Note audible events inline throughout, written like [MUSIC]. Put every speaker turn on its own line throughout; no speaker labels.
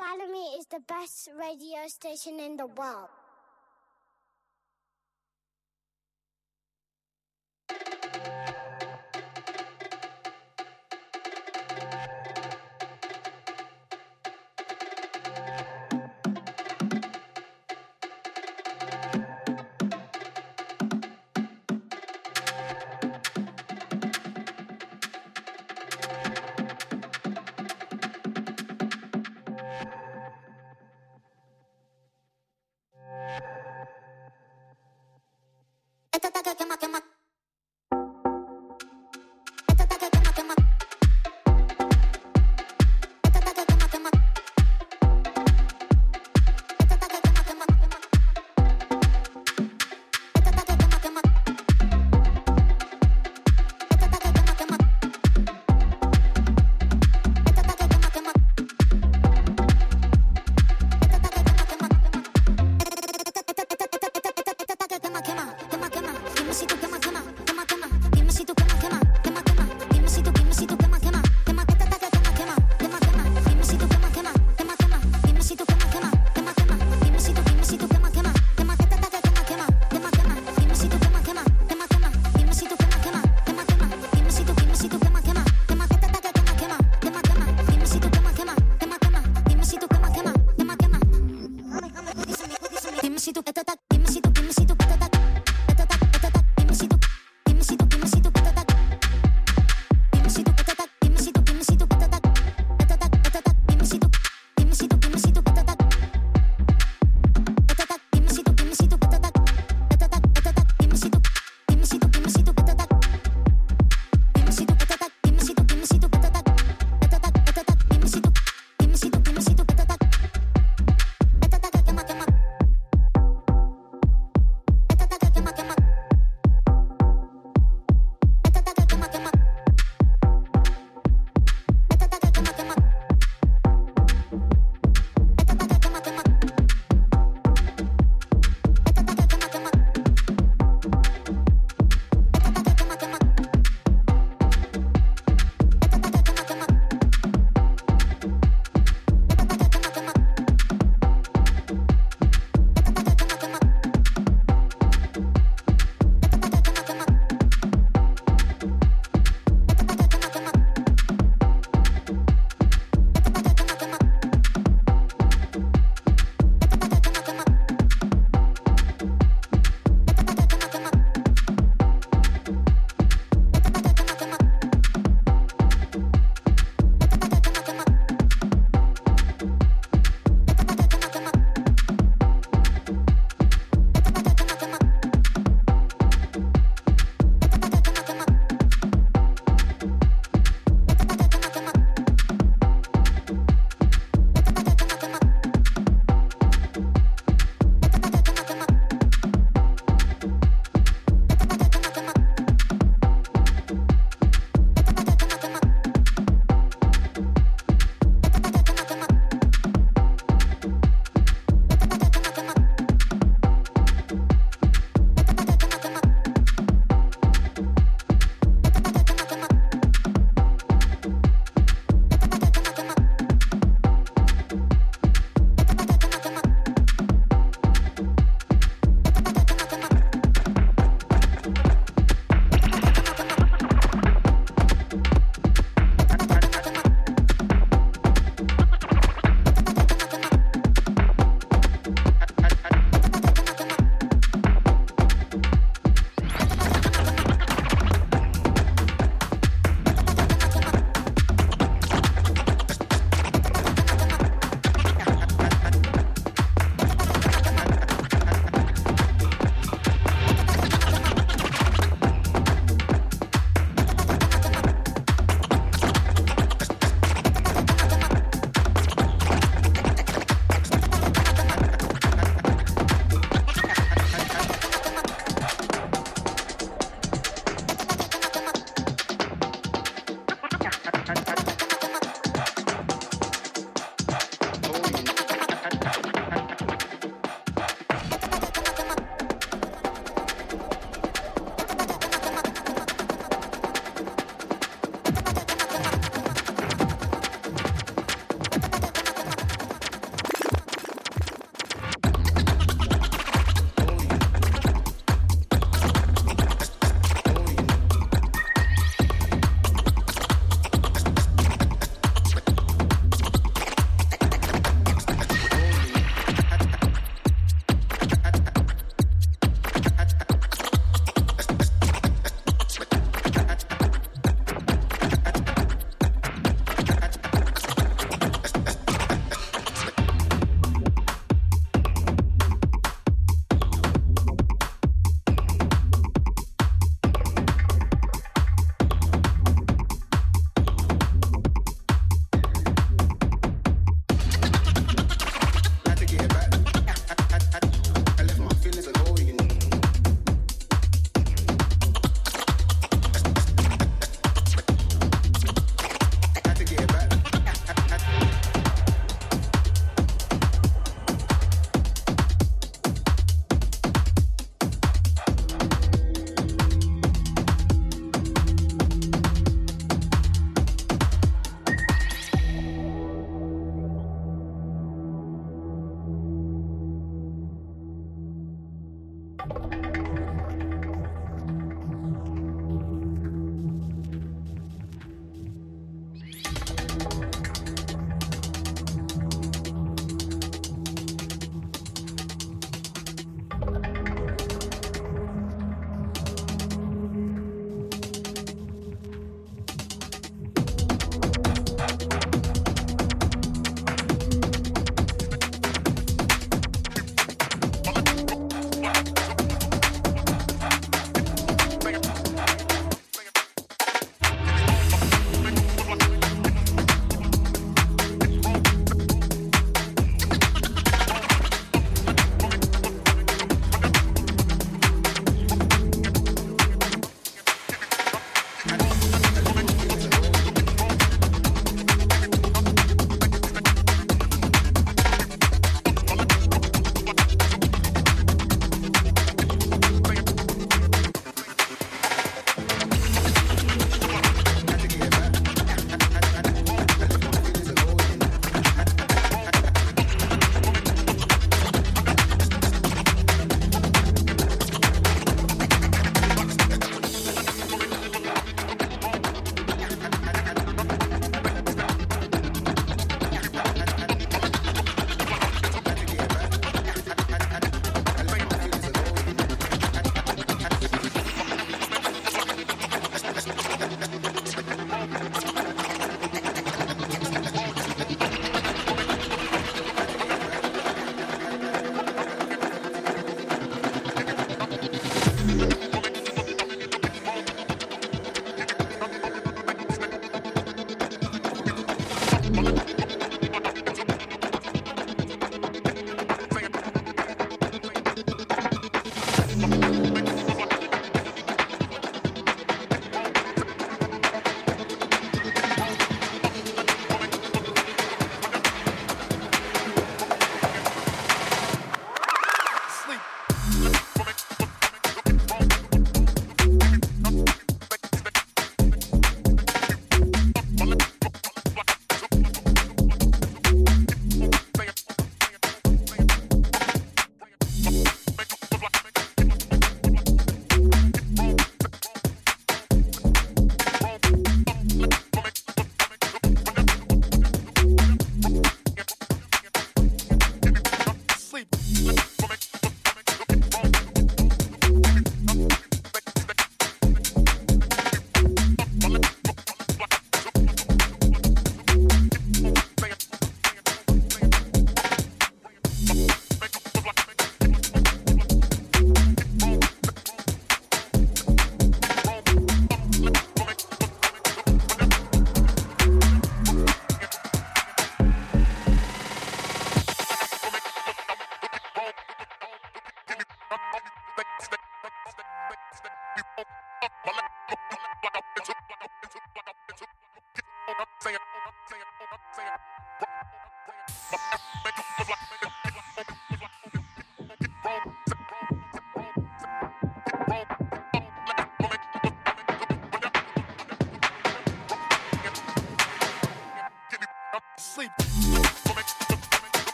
Balamii is the best radio station in the world.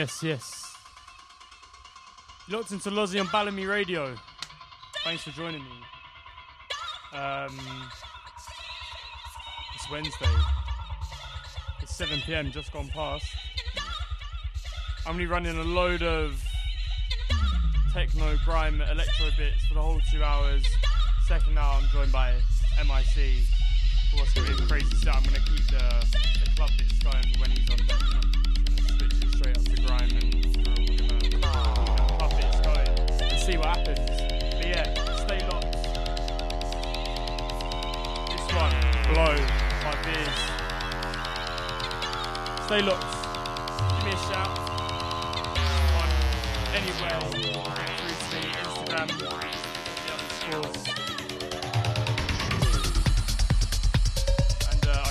Yes, yes. locked into Lozzy on Balamii Radio. Thanks for joining me. Um, it's Wednesday. It's 7 pm, just gone past. I'm only running a load of techno, grime, electro bits for the whole two hours. Second hour, I'm joined by MIC. what's going to be a crazy set. I'm going to keep the, the club bits going for when he's on we're gonna and see what happens. But yeah, stay locked. This one, blow my beers. Stay locked. Give me a shout on anywhere. Through to Instagram, the underscores. And uh,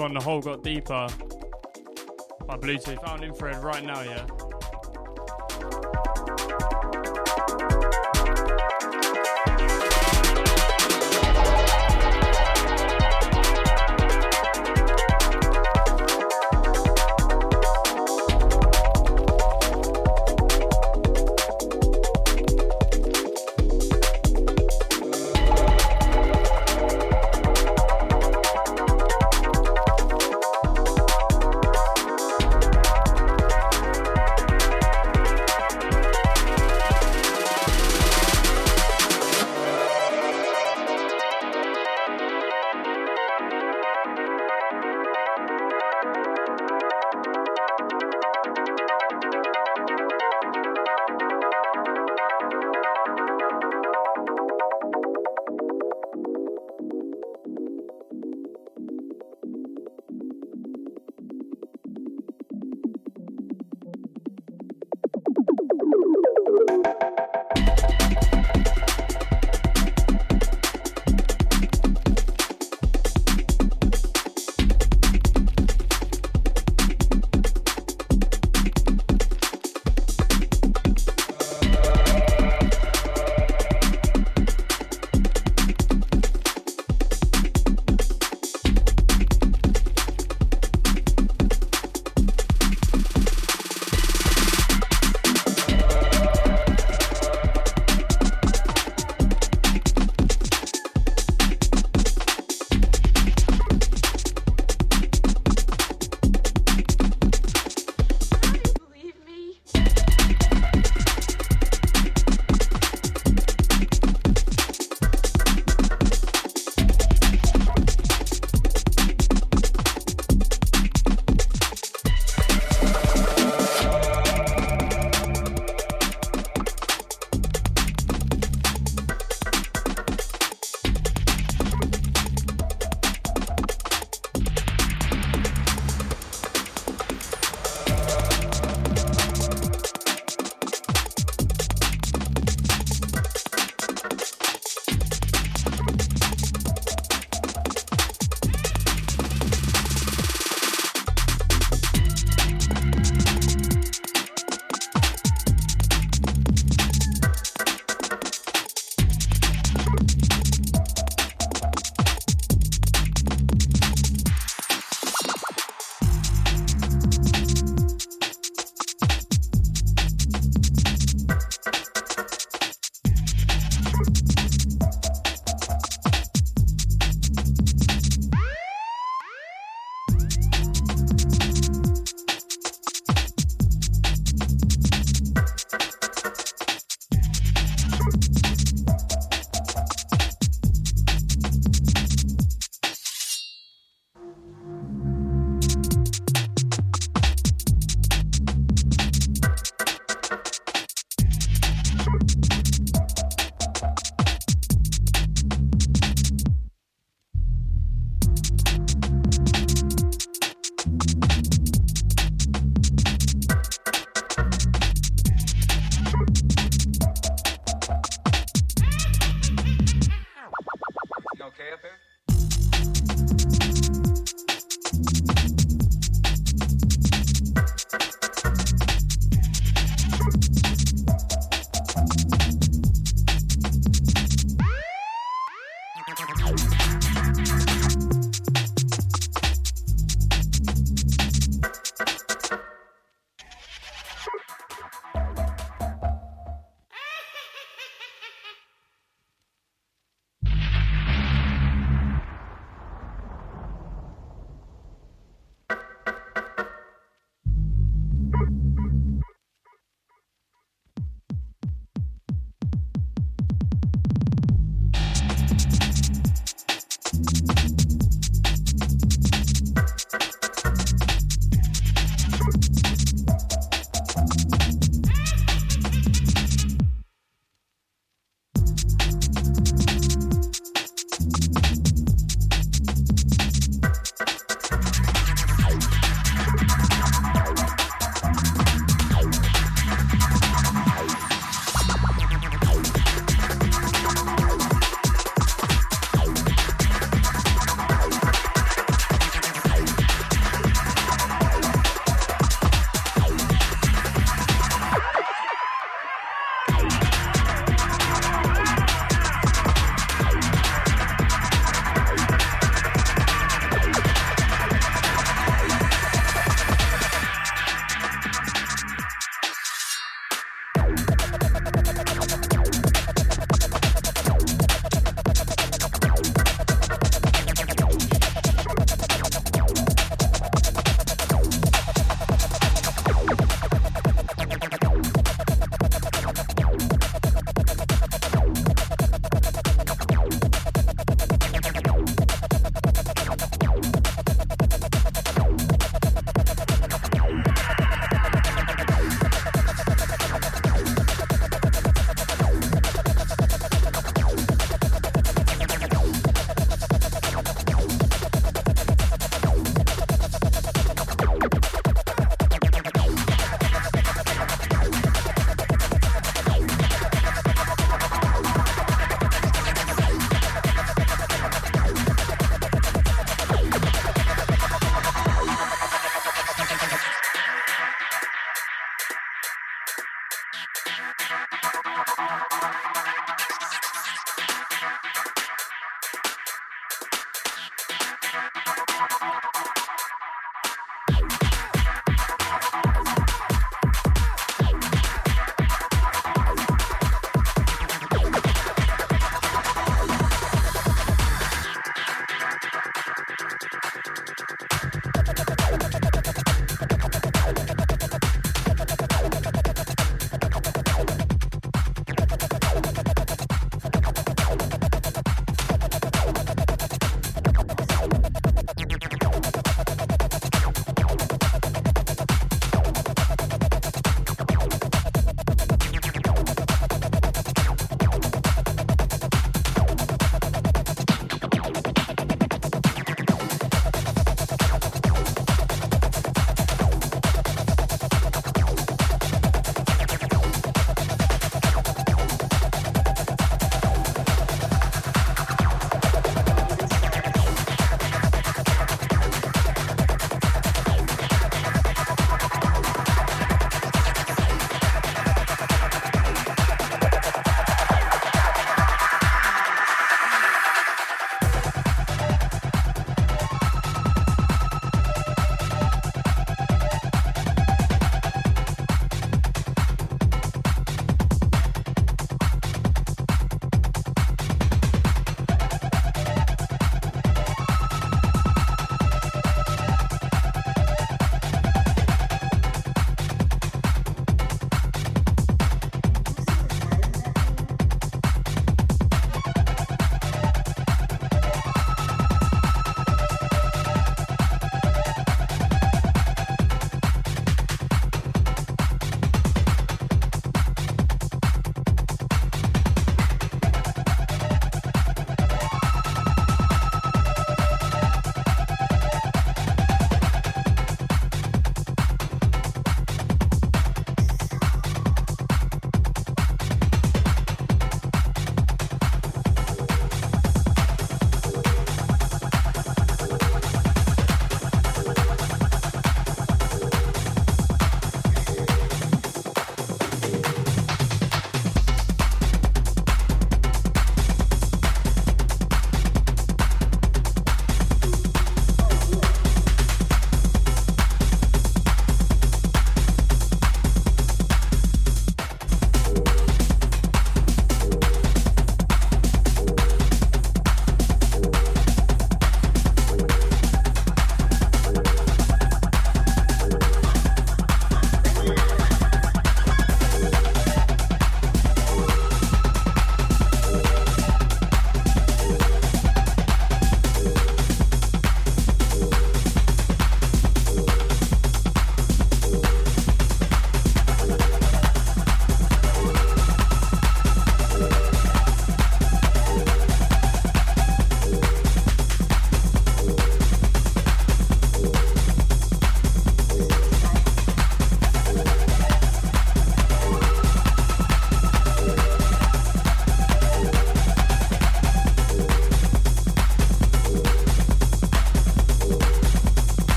one, the hole got deeper by Bluetooth. Out on infrared right now, yeah.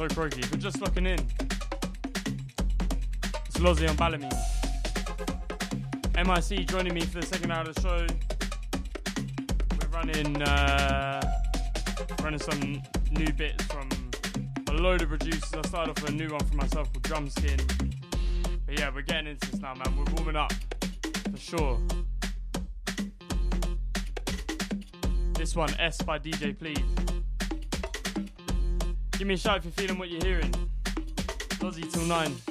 So. If you're just looking in, it's Lozzy on Balamii. MIC joining me for the second hour of the show. We're running uh, running some new bits from a load of producers. I started off with a new one for myself called Drumskin. But yeah, we're getting into this now, man. We're warming up for sure. This one, S by DJ Please. Give me a shout if you're feeling what you're hearing. Lozzy till 9.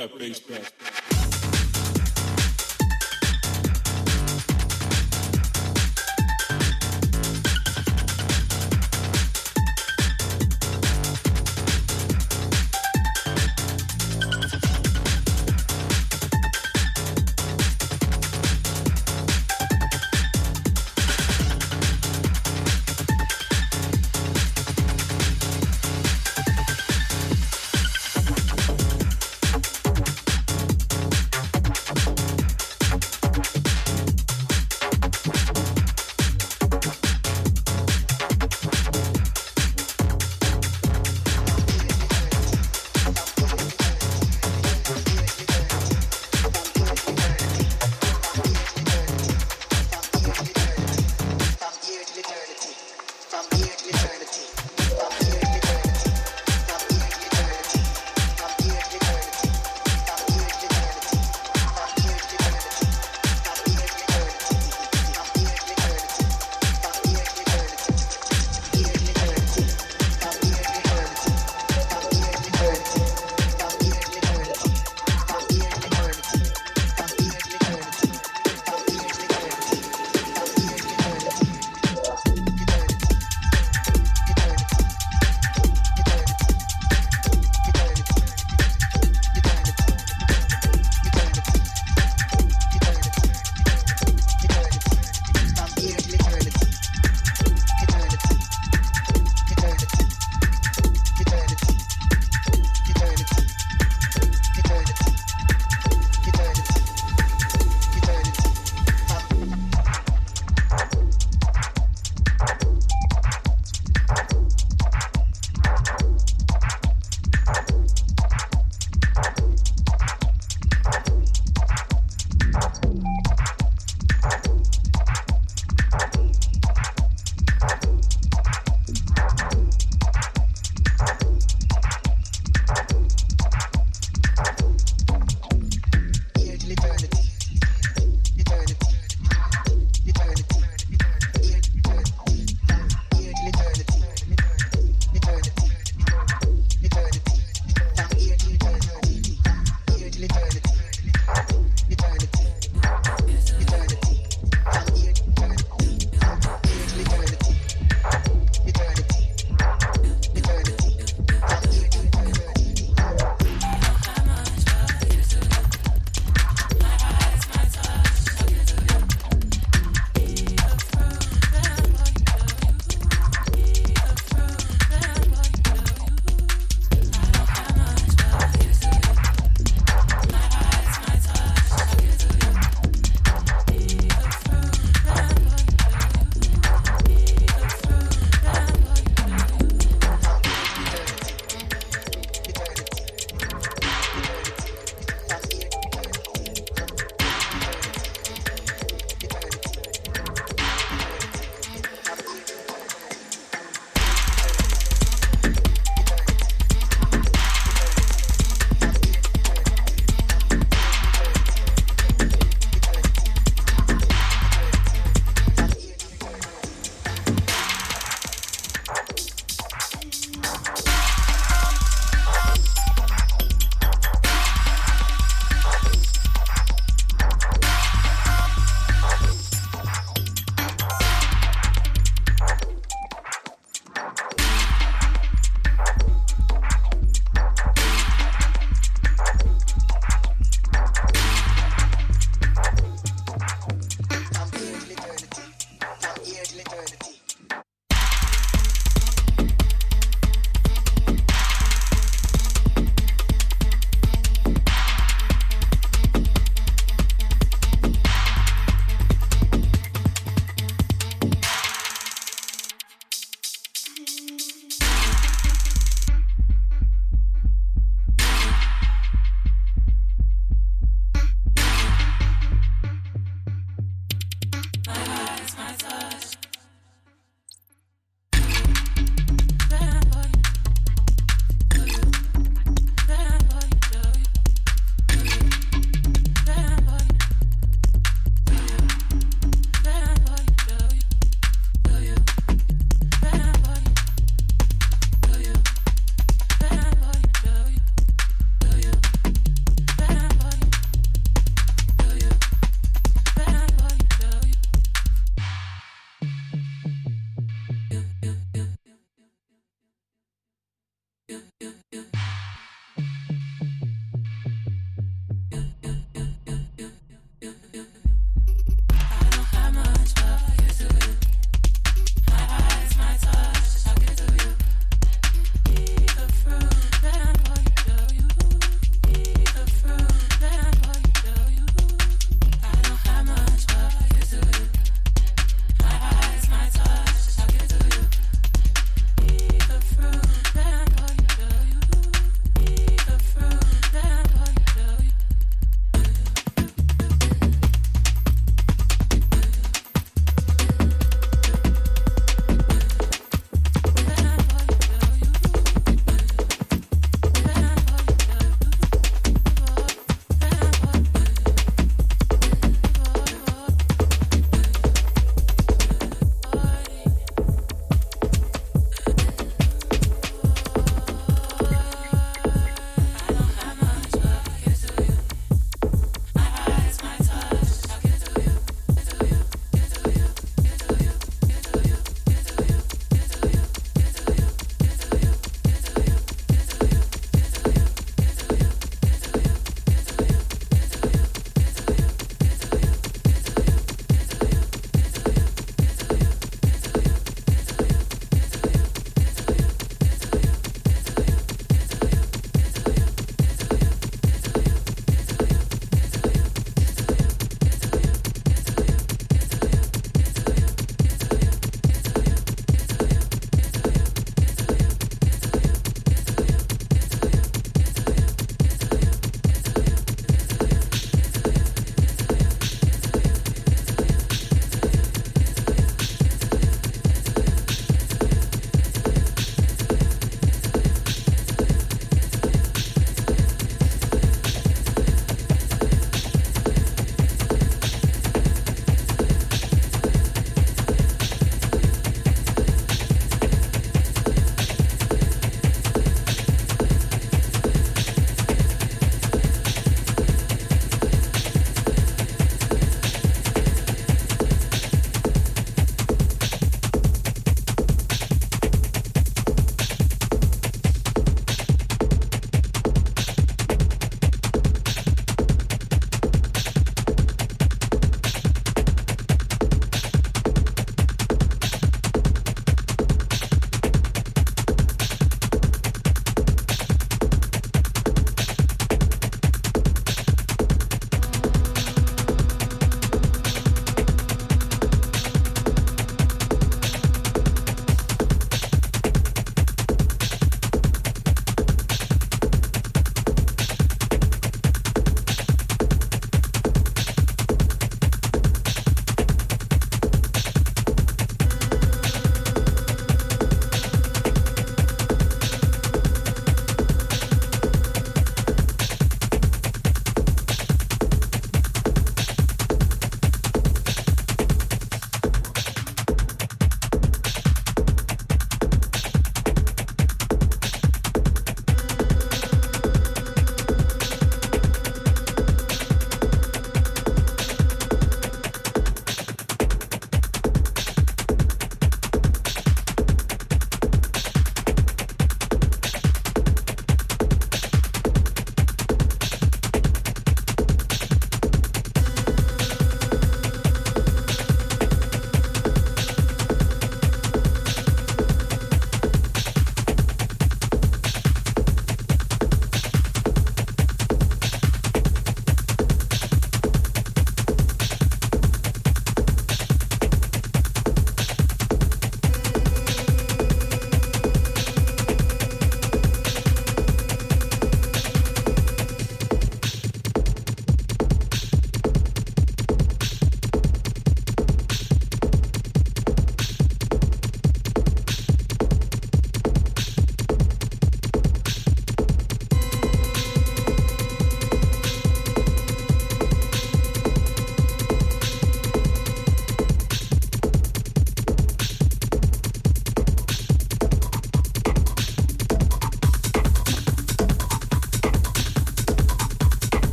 That bass back.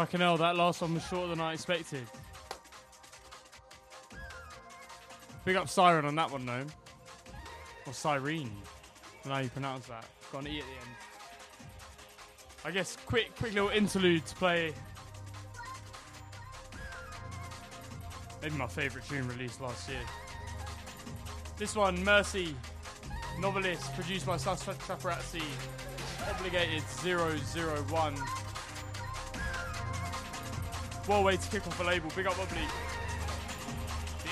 Fucking hell, that last one was shorter than I expected. Big up Siren on that one, though. Or Cyrene. I don't know how you pronounce that. Got an E at the end. I guess quick, quick little interlude to play. Maybe my favourite tune released last year. This one, Mercy, novelist, produced by Suspect Trapperazzi, obligated 001. Well way to kick off a label. Big up Wobbly.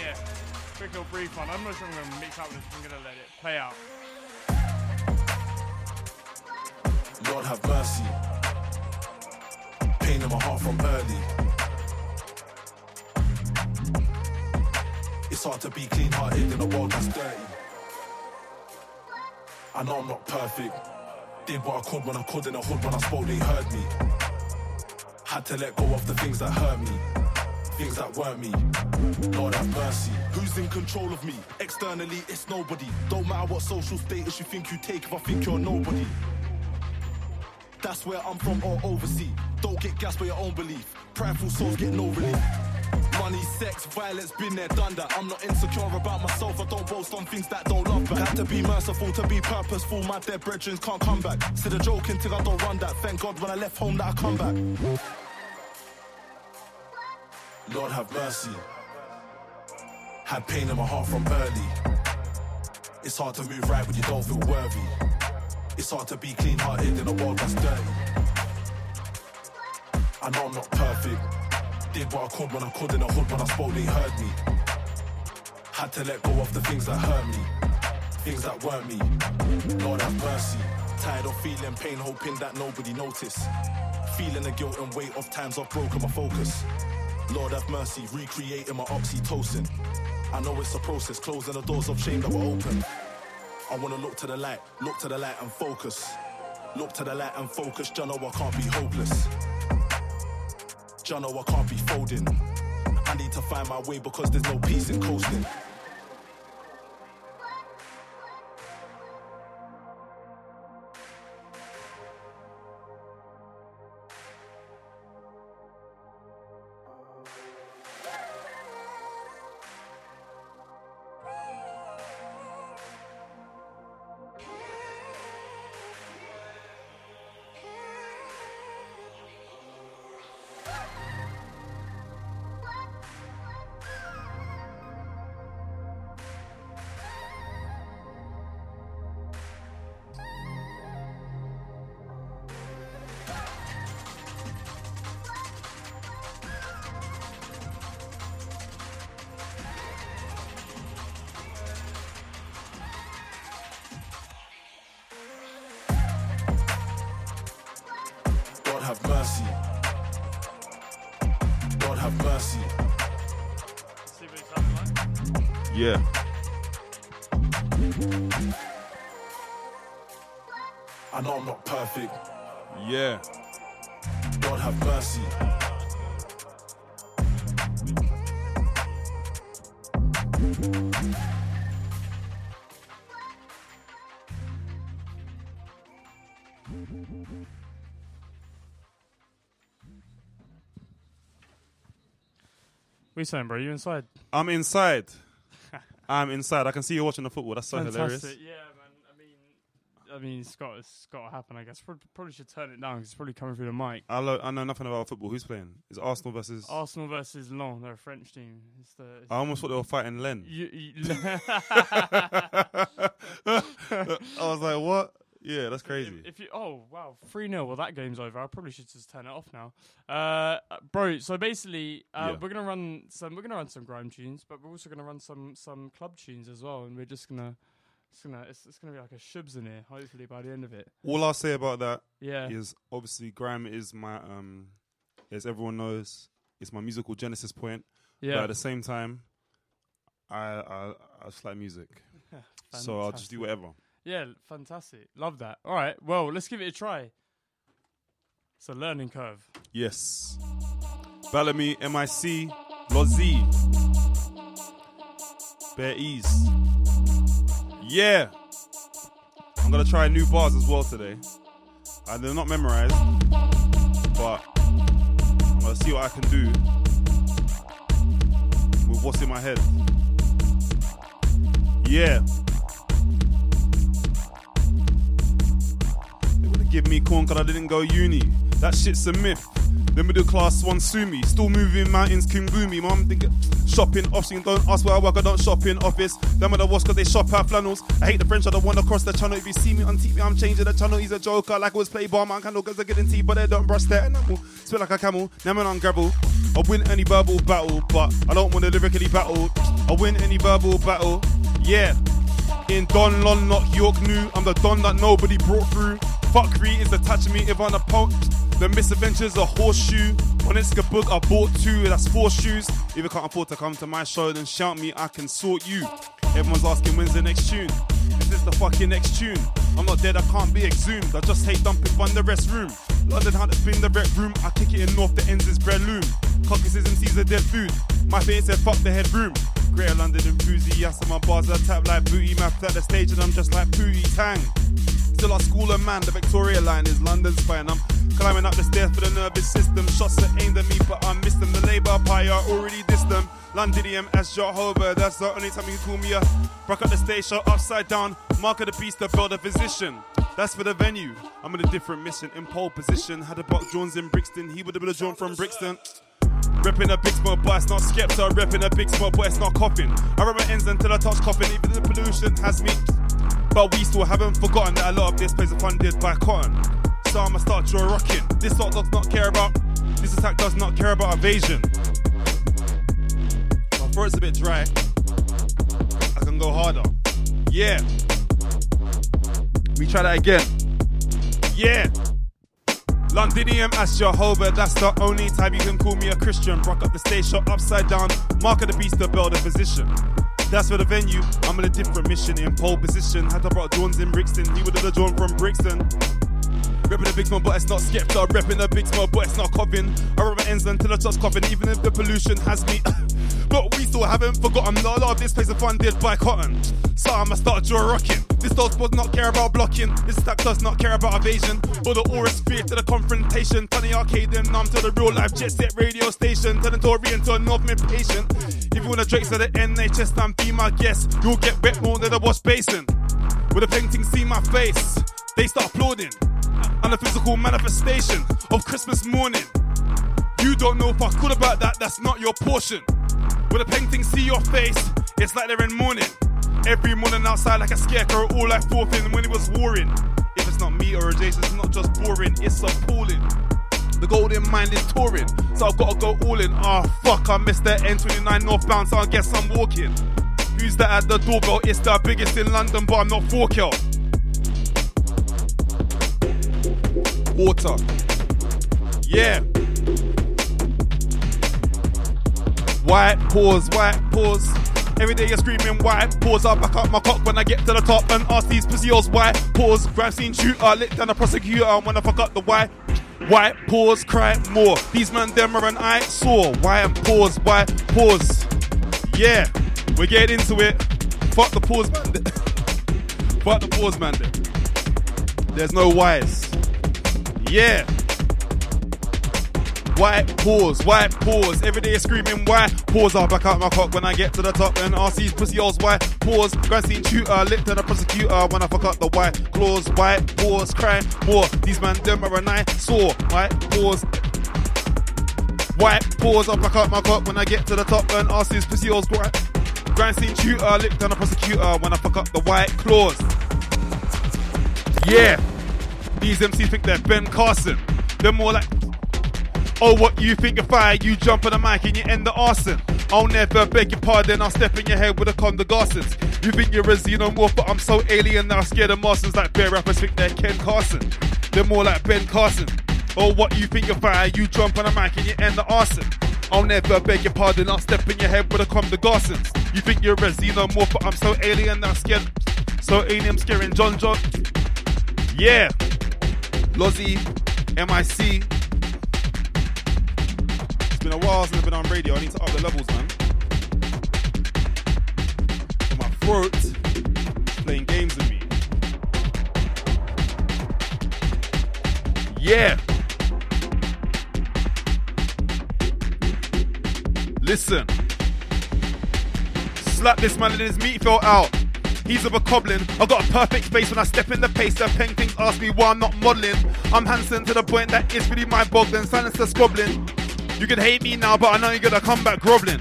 Yeah, quick little brief one. I'm not sure I'm going to mix up this. I'm going to let it play out.
Lord have mercy. Pain in my heart from early. It's hard to be clean hearted in a world that's dirty. I know I'm not perfect. Did what I could when I could in the hood when I spoke, they heard me. Had to let go of the things that hurt me. Things that weren't me. Lord have mercy. Who's in control of me? Externally, it's nobody. Don't matter what social status you think you take if I think you're nobody. That's where I'm from or overseas. Don't get gas by your own belief. Prideful souls get no relief. Money, sex, violence, been there, done that. I'm not insecure about myself. I don't boast on things that don't love back. Had to be merciful, to be purposeful. My dead brethren can't come back. Said a joking thing, I don't run that. Thank God when I left home that I come back. Lord have mercy. Had pain in my heart from early. It's hard to move right when you don't feel worthy. It's hard to be clean hearted in a world that's dirty. I know I'm not perfect. Did what I could when I could in the hood when I spoke, they heard me. Had to let go of the things that hurt me, things that weren't me. Lord have mercy. Tired of feeling pain, hoping that nobody noticed. Feeling the guilt and weight of times I've broken my focus. Lord have mercy, recreating my oxytocin. I know it's a process, closing the doors of shame that were open. I wanna look to the light, look to the light and focus. Look to the light and focus, John, I can't be hopeless. John, I can't be folding. I need to find my way because there's no peace in coasting.
What are you saying, bro? You inside?
I'm inside. [LAUGHS] I'm inside. I can see you watching the football. That's so hilarious.
Yeah, man. I mean, I mean, it's got it's got to happen. I guess probably should turn it down because it's probably coming through the mic.
I, lo- I know nothing about football. Who's playing? Is Arsenal versus?
Arsenal versus Lyon. They're a French team. It's the. It's
I almost thought they were fighting Len.
you, you, [LAUGHS] [LAUGHS]
I was like, what? Yeah, that's crazy.
If you oh wow three 0 well that game's over. I probably should just turn it off now. Uh, bro. So basically, uh,
Yeah.
we're gonna run some. We're gonna run some grime tunes, but we're also gonna run some some club tunes as well. And we're just gonna. It's gonna it's, it's gonna be like a shubs in here. Hopefully by the end of it.
All I'll say about that
Yeah.
is obviously grime is my um, as everyone knows, it's my musical genesis point. But
Yeah.
at the same time, I I, I just like music, [LAUGHS] so I'll just do whatever.
Yeah, fantastic. Love that. All right. Well, let's give it a try. It's a learning curve.
Yes. Balamii, MIC, Lozzy. Bare ease. Yeah. I'm gonna try new bars as well today. Uh, they're not memorized, but I'm gonna see what I can do with what's in my head. Yeah. Given me corn cause I didn't go uni. That shit's a myth. The middle class one sue me. Still moving mountains, Kimbumi. Mum think shopping option. Don't ask where I work, I don't shop in office. Them are the wash cause they shop out flannels. I hate the French, I don't want to cross the channel. If you see me on TV, I'm changing the channel. He's a joker, like it was play bar man candle cause they're getting tea, but they don't brush their enamel. Spit like a camel, never on gravel. I win any verbal battle, but I don't want to lyrically battle. I win any verbal battle. Yeah. In Don Lon, not York New. I'm the Don that nobody brought through. Fuckery is attaching me if on a punk. The misadventures a horseshoe. On book, I bought two, that's four shoes. If you can't afford to come to my show, then shout me, I can sort you. Everyone's asking when's the next tune. This is the fucking next tune. I'm not dead, I can't be exhumed. I just hate dumping fun the rest room. London how to spin the red room. I kick it in north, the ends is bread loom. Caucasus MC's the dead food. My face said fuck the headroom. Greater London enthusiast and my bars are tap like booty mapped at the stage and I'm just like Pootie Tang. Still our school of man, the Victoria line is London's spine. I'm climbing up the stairs for the nervous system. Shots are aimed at me, but I missed them. The Labour Party I already dissed them. Londinium as Jehovah, that's the only time you can call me a Broke up the stage show upside down. Mark of the beast to build a physician. That's for the venue. I'm in a different mission, in pole position. Had a Buck Jones in Brixton, he would have been a John from Brixton. Repping a big smoke, but it's not Skepta. Repping a big smoke, but it's not coughing. I rub my ends until I touch coffin. Even the pollution has me. But we still haven't forgotten that a lot of this place is funded by cotton. So I'ma start draw rocking. This lot does not care about. This attack does not care about evasion. My throat's a bit dry. I can go harder. Yeah. We try that again. Yeah. Londinium as Jehovah, that's the only time you can call me a Christian. Rock up the stage, shot upside down. Mark of the beast, the build a position. That's for the venue. I'm on a different mission in pole position. Had to brought Jones in Brixton. He would have drawn from Brixton. Repping a big smoke, but it's not Skepta. Repping a big smoke, but it's not coughing. I rub my ends until I touch coughing, even if the pollution has me. [COUGHS] but we still haven't forgotten a lot of this place is funded by cotton. So I'ma start draw rocking. This dog does not care about blocking. This stack does not care about evasion. But the aura is fear to the confrontation. Turn the arcade and numb to the real life jet set radio station. Turn the Tory into a North mid patient. If you wanna Drake to the NHS and be my guest, you'll get wet more than a wash basin. With a painting, see my face. They start applauding. And a physical manifestation of Christmas morning. You don't know if I could about that, that's not your portion. With a painting, see your face, it's like they're in mourning. Every morning outside like a scarecrow, all like forthing when it was warring. If it's not me or Jason, it's not just boring, it's appalling. The golden mind is touring, so I've gotta go all in. Ah, fuck, I missed the N29 northbound, so I guess I'm walking. Who's that at the doorbell? It's the biggest in London, but I'm not 4K. Water. Yeah. White pause, white pause. Every day you're screaming white pause. I back up my cock when I get to the top and ask these pussy hoes white pause. Crime scene shooter, lick down a prosecutor when I fuck up the white. White pause, cry more. These man them are an eye sore. White white pause. Yeah, we're getting into it. Fuck the pause man. [LAUGHS] Fuck the pause man. There's no whys. Yeah. White pause, white pause. Every day screaming white pause. I'll back out my cock when I get to the top. And RC's pussy holes white pause. Grand scene shooter, licked and a prosecutor when I fuck up the white claws. White pause, cry more. These man them are a saw. White pause. White pause. I'll back out my cock when I get to the top. And RC's pussy holes. Grand scene shooter, licked and a prosecutor when I fuck up the white claws. Yeah, these MCs think they're Ken Carson. They're more like, oh, what you think you're fire? You jump on the mic and you end the arson. I'll never beg your pardon. I'll step in your head with a Comme des Garçons. You think you're a xenomorph, but I'm so alien that I'm scared of Martians. Like bear rappers think they're Ken Carson. They're more like Ben Carson. Oh, what you think you're fire? You jump on the mic and you end the arson. I'll never beg your pardon. I'll step in your head with a Comme des Garçons. You think you're a xenomorph, but I'm so alien that I'm scared. So alien, I'm scaring John John. Yeah. Lozzy, MIC. It's been a while since I've been on radio. I need to up the levels, man. My throat is playing games with me. Yeah. Listen. Slap this man in his meat fell out. He's a coblin. I got a perfect space when I step in the pace. The pen things ask me why I'm not modeling. I'm Hanson to the point that it's really my bog, then silence the squabbling. You can hate me now, but I know you're gonna come back groveling.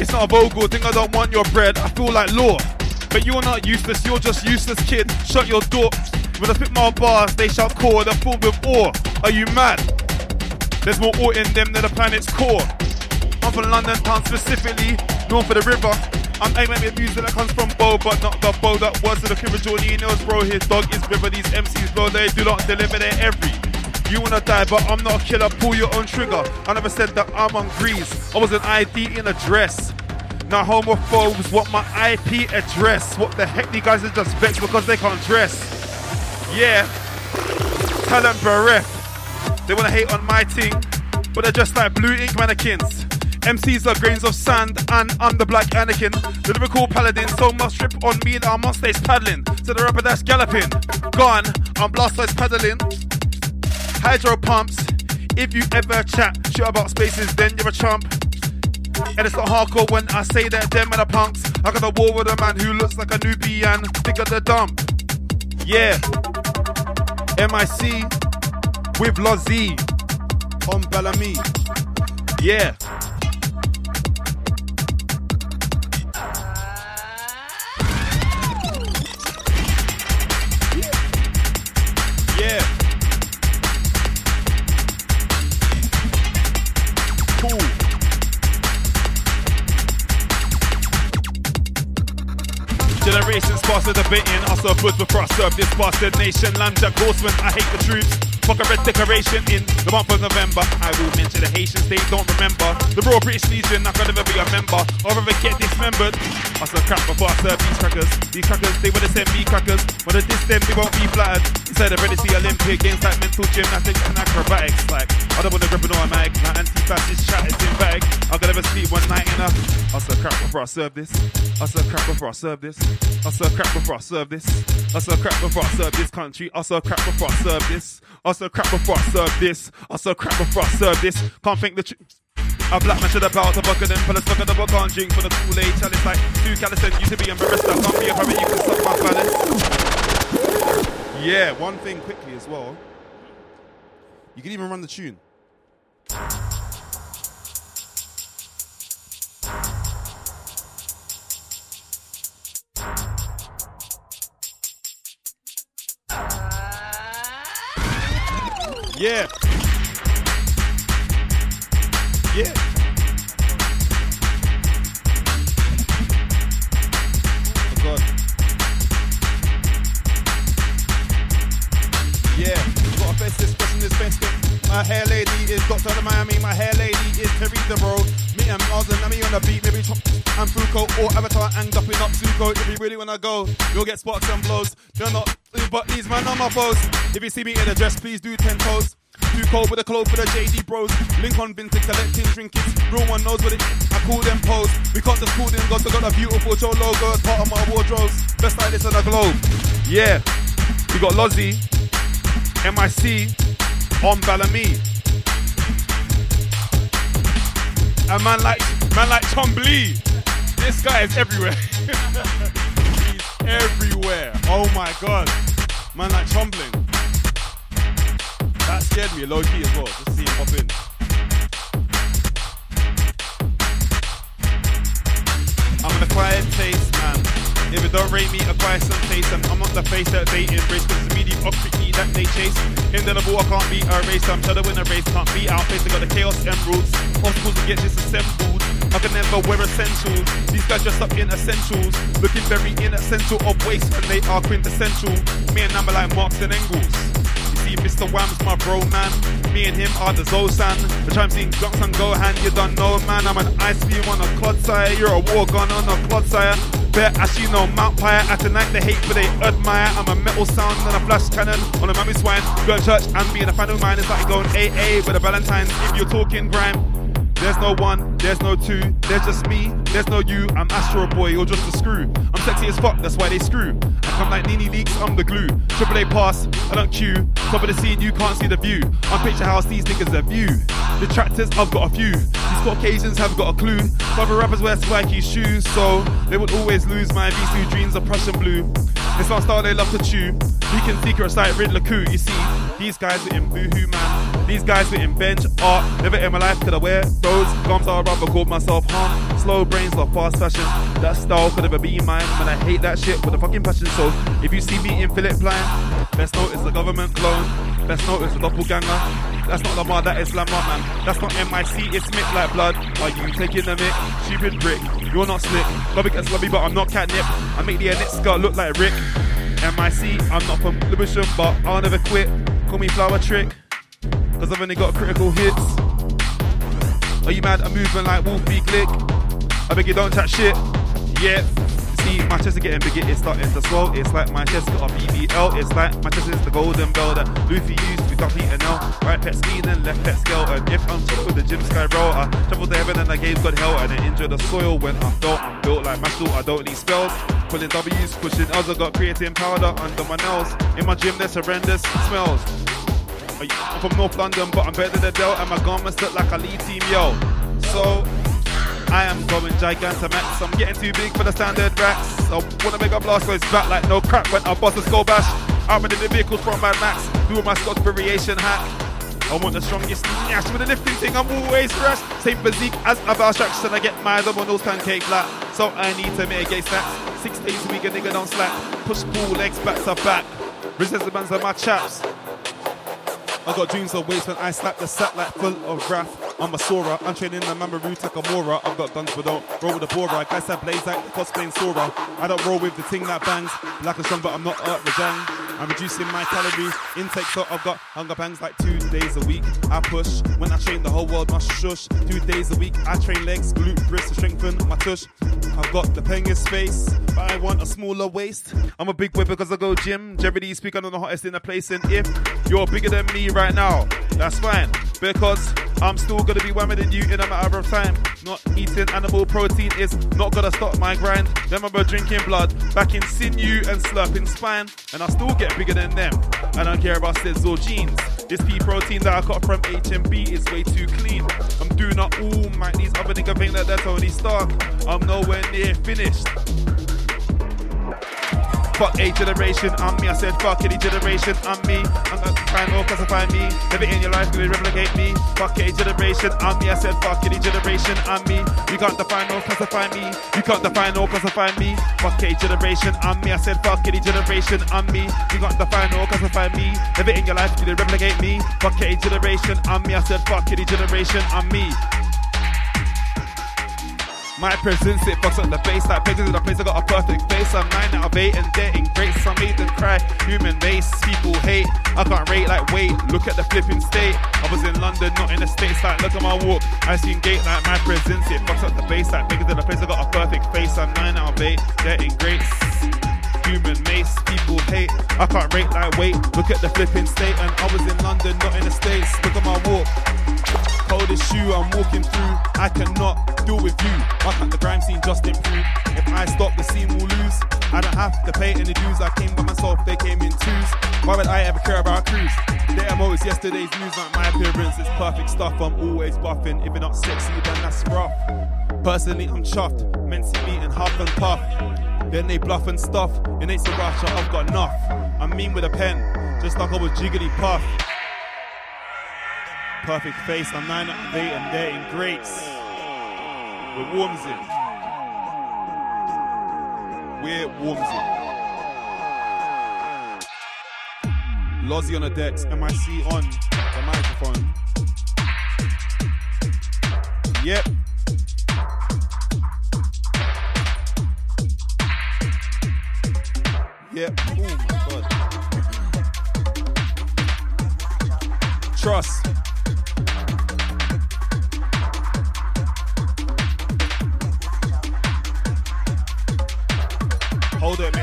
It's not a vocal thing, I don't want your bread. I feel like law. But you're not useless, you're just useless, kid. Shut your door. When I spit my bars, they shall call. they're full with awe. Are you mad? There's more awe in them than the planet's core. I'm from London town specifically, north of the river. I'm aiming at music that comes from Bo, but not the Bo that was to the River Jordinos, bro. His dog is river. These MCs, bro, they do not deliver their every. You wanna die, but I'm not a killer. Pull your own trigger. I never said that I'm on grease. I was an ID in a dress. Now homophobes want my IP address. What the heck? These guys are just vexed because they can't dress. Yeah, talent bereft. They wanna hate on my team, but they're just like blue ink mannequins. MCs are grains of sand, and I'm the black Anakin. The lyrical paladin, so much strip on me that I'm on stage paddling. To the rapper that's galloping. Gone, I'm blast paddling. Hydro pumps. If you ever chat shit about spaces, then you're a chump. And it's not hardcore when I say that them are the punks. I got a war with a man who looks like a Nubian. Think of the dump. Yeah. MIC with Lozzy on Balamii. Yeah. Generations past the debating, I serve food before I serve this bastard nation. Lambjack horseman, I hate the troops. Fuck a red decoration in the month of November. I will mention the Haitians, they don't remember. The Royal British Legion, I can never be a member. I'll never get dismembered. I serve crap before I serve these crackers. These crackers, they have sent me crackers. When diss them, they won't be flattered. Instead of ready to see Olympic games like mental gymnastics and acrobatics. Like, I don't want to grip an automatic. My anti-fascist chat is emphatic. I'm gonna never sleep one night in a. I serve crap before I serve this. I serve crap before I serve this. I serve crap before I serve this. I serve crap before I serve this country. I serve crap before I serve this. I serve crap before I serve this. I serve crap before I serve this. Can't think the truth. A black man should have bowed to buck of them fellas fuck of the book can't drink for the Kool-Aid chalice like two Callison used to be embarrassed I can't be a parent you can suck my phallus Yeah, one thing quickly as well You can even run the tune Yeah. Yeah. My hair lady is Dr. the Miami. My hair lady is the Road. Me and Mars and me on the beat. Maybe Chop and Fuko or Avatar and dumping up Zuko. If you really wanna go, you'll get sparks and blows. They're not, but these man are my foes. If you see me in a dress, please do ten toes. Too cold with a clothes for the JD bros. Lincoln Vintage collecting trinkets. Real one knows what it is. I call them pose. We can't just call them gods. I got a beautiful show logo as part of my wardrobes. Best stylist on the globe. Yeah. We got Lozzy, MIC, on Balamii. A man like man like Tom Blee. This guy is everywhere. [LAUGHS] He's everywhere. Oh my god. Man like Chombling. That scared me low key as well. Just see him hop in. I'm an acquired taste, man. If it don't rate me, acquire some taste. And I'm not the face that they embrace, cause it's the mediocrity that they chase. Indelible, I can't be erased. I'm to win a race, can't be outpaced. I got the chaos emeralds. Obstacles to get disassembled. I can never wear essentials. These guys dress up in essentials. Looking very inessential of waste when they are quintessential. Me and I'm like Marx and Engels. See, Mr. Wham's my bro, man. Me and him are the Zosan. The time seeing Glocks and Gohan, you don't know, man. I'm an ice beam on a Clodsire. You're a war gun on a Clodsire. Bet actually no Mount Pyre. At the night they hate, but they admire. I'm a metal sound and a flash cannon on a Mamoswine. Going to church and being a fan of mine is like going AA But a Valentine's. If you're talking grime, there's no one, there's no two, there's just me, there's no you. I'm Astro Boy, you're just a screw. I'm sexy as fuck, that's why they screw. I come like Nini Leaks, I'm the glue. Triple A pass, I don't queue. Top of the scene, you can't see the view. On picture house, these niggas are view. Detractors, I've got a few. These Caucasians have got a clue. Other rappers wear spiky shoes, so they would always lose. My V2 dreams are Prussian blue. It's our style they love to chew. We can secrets like Riddler Coup, you see. These guys are in boohoo, man. These guys were in bench art. Never in my life could I wear those gums. I'd rather call myself harm. Slow brains, love fast fashion. That style could never be mine. Man, I hate that shit with a fucking passion. So if you see me in Philip Line, best note is the government clone. Best note is the doppelganger. That's not Lamar, that is Lamar, man. That's not MIC, it's Mick like blood. Are you taking the mic? Stupid brick. You're not slick. Lobby gets lobby, but I'm not catnip. I make the skirt look like Rick. MIC, I'm not from Lewisham, but I'll never quit. Call me Flower Trick, cause I've only got critical hits. Are you mad? I'm moving like Wolfie Glick. I beg you don't chat shit. Yeah. My chest is getting bigger, it's starting to swell. It's like my chest got a BBL. It's like my chest is the golden bell that Luffy used to complete an L. Right pet skiing and left pet scale. And if I'm cheap with the gym sky roll, I travel to heaven and I gave God hell. And I enjoy the soil when I felt I'm built like my I don't need spells. Pulling W's, pushing L's. I got creatine powder under my nails. In my gym, there's horrendous smells. I'm from North London, but I'm better than Dell, and my garments look like a lead team, yo. So, I am going Gigantamax. I'm getting too big for the standard racks. I wanna make a blast, so it's back like no crap when I bust a skull bash. I'm in the vehicles from Mad Max, doing my Scotch variation hack. I want the strongest nyash with a lifting thing, I'm always fresh. Same physique as a Valstrax, and I get my them on those pancake flat. So I need to mitigate snacks. Six days a week, a nigga don't slack. Push pull legs back to back. Resistance bands are my chaps. I got dreams of waste when I slap the sack like full of wrath. I'm a Sora, I'm training the Mamoru Takamura. I've got guns but don't roll with the Bora. Guys that blaze like the cosplaying Sora. I don't roll with the thing that bangs. Black and strong, but I'm not up the gang. I'm reducing my calorie intake, so I've got hunger pangs like two days a week. I push when I train, the whole world must shush. Two days a week, I train legs, glute, wrist to strengthen my tush. I've got the pengus face, but I want a smaller waist. I'm a big whip because I go gym. Jeopardy speak, I'm the hottest in the place. And if you're bigger than me right now, that's fine. Because I'm still gonna be than you in a matter of time. Not eating animal protein is not gonna stop my grind. Them remember drinking blood, back in sinew and slurping spine. And I still get bigger than them. I don't care about SIDS or genes. This pea protein that I got from HMB is way too clean. I'm doing up all my these other niggas think that they're Tony Stark. I'm nowhere near finished. Fuck a generation, I'm me. I said fuck any generation, I'm me. I'm gonna classify me. Never in your life gonna replicate me. Fuck a generation, I'm me. I said fuck any generation, I'm me. You can't define or classify me. You can't define or classify me. Fuck a generation, I'm me. I said fuck any generation, I'm me. You can't define or classify me. Never in your life gonna replicate me. Fuck a generation, I'm me. I said fuck any generation, I'm me. My presence, it fucks up the bass like pages in the place. I got a perfect face. I'm 9 out of 8 and getting great. Some made them cry. Human base, people hate. I can't rate like wait. Look at the flipping state. I was in London, not in the States. Like, look at my walk. I seen gate like my presence, it fucks up the bass like pages in the place. I got a perfect face. I'm 9 out of 8, getting great. Human mace, people hate. I can't rate like weight. Look at the flipping state. And I was in London, not in the States. Look at my walk. Coldest shoe I'm walking through. I cannot deal with you. Why can't the grime scene just improve? If I stop, the scene will lose. I don't have to pay any dues. I came by myself, they came in twos. Why would I ever care about crews? The MO is yesterday's news, like my appearance is perfect stuff. I'm always buffing. If you're not sexy, then that's rough. Personally, I'm chuffed. Men see me and huff and puff. Then they bluff and stuff. It ain't so rush, I've got enough. I'm mean with a pen, just like I was jiggly puff. Perfect face, I'm 9 out 8 and they're in greats. With warms it. where it warms it. Lozzy on the decks, MIC on the microphone. Yep. Yep. Oh my god. Trust.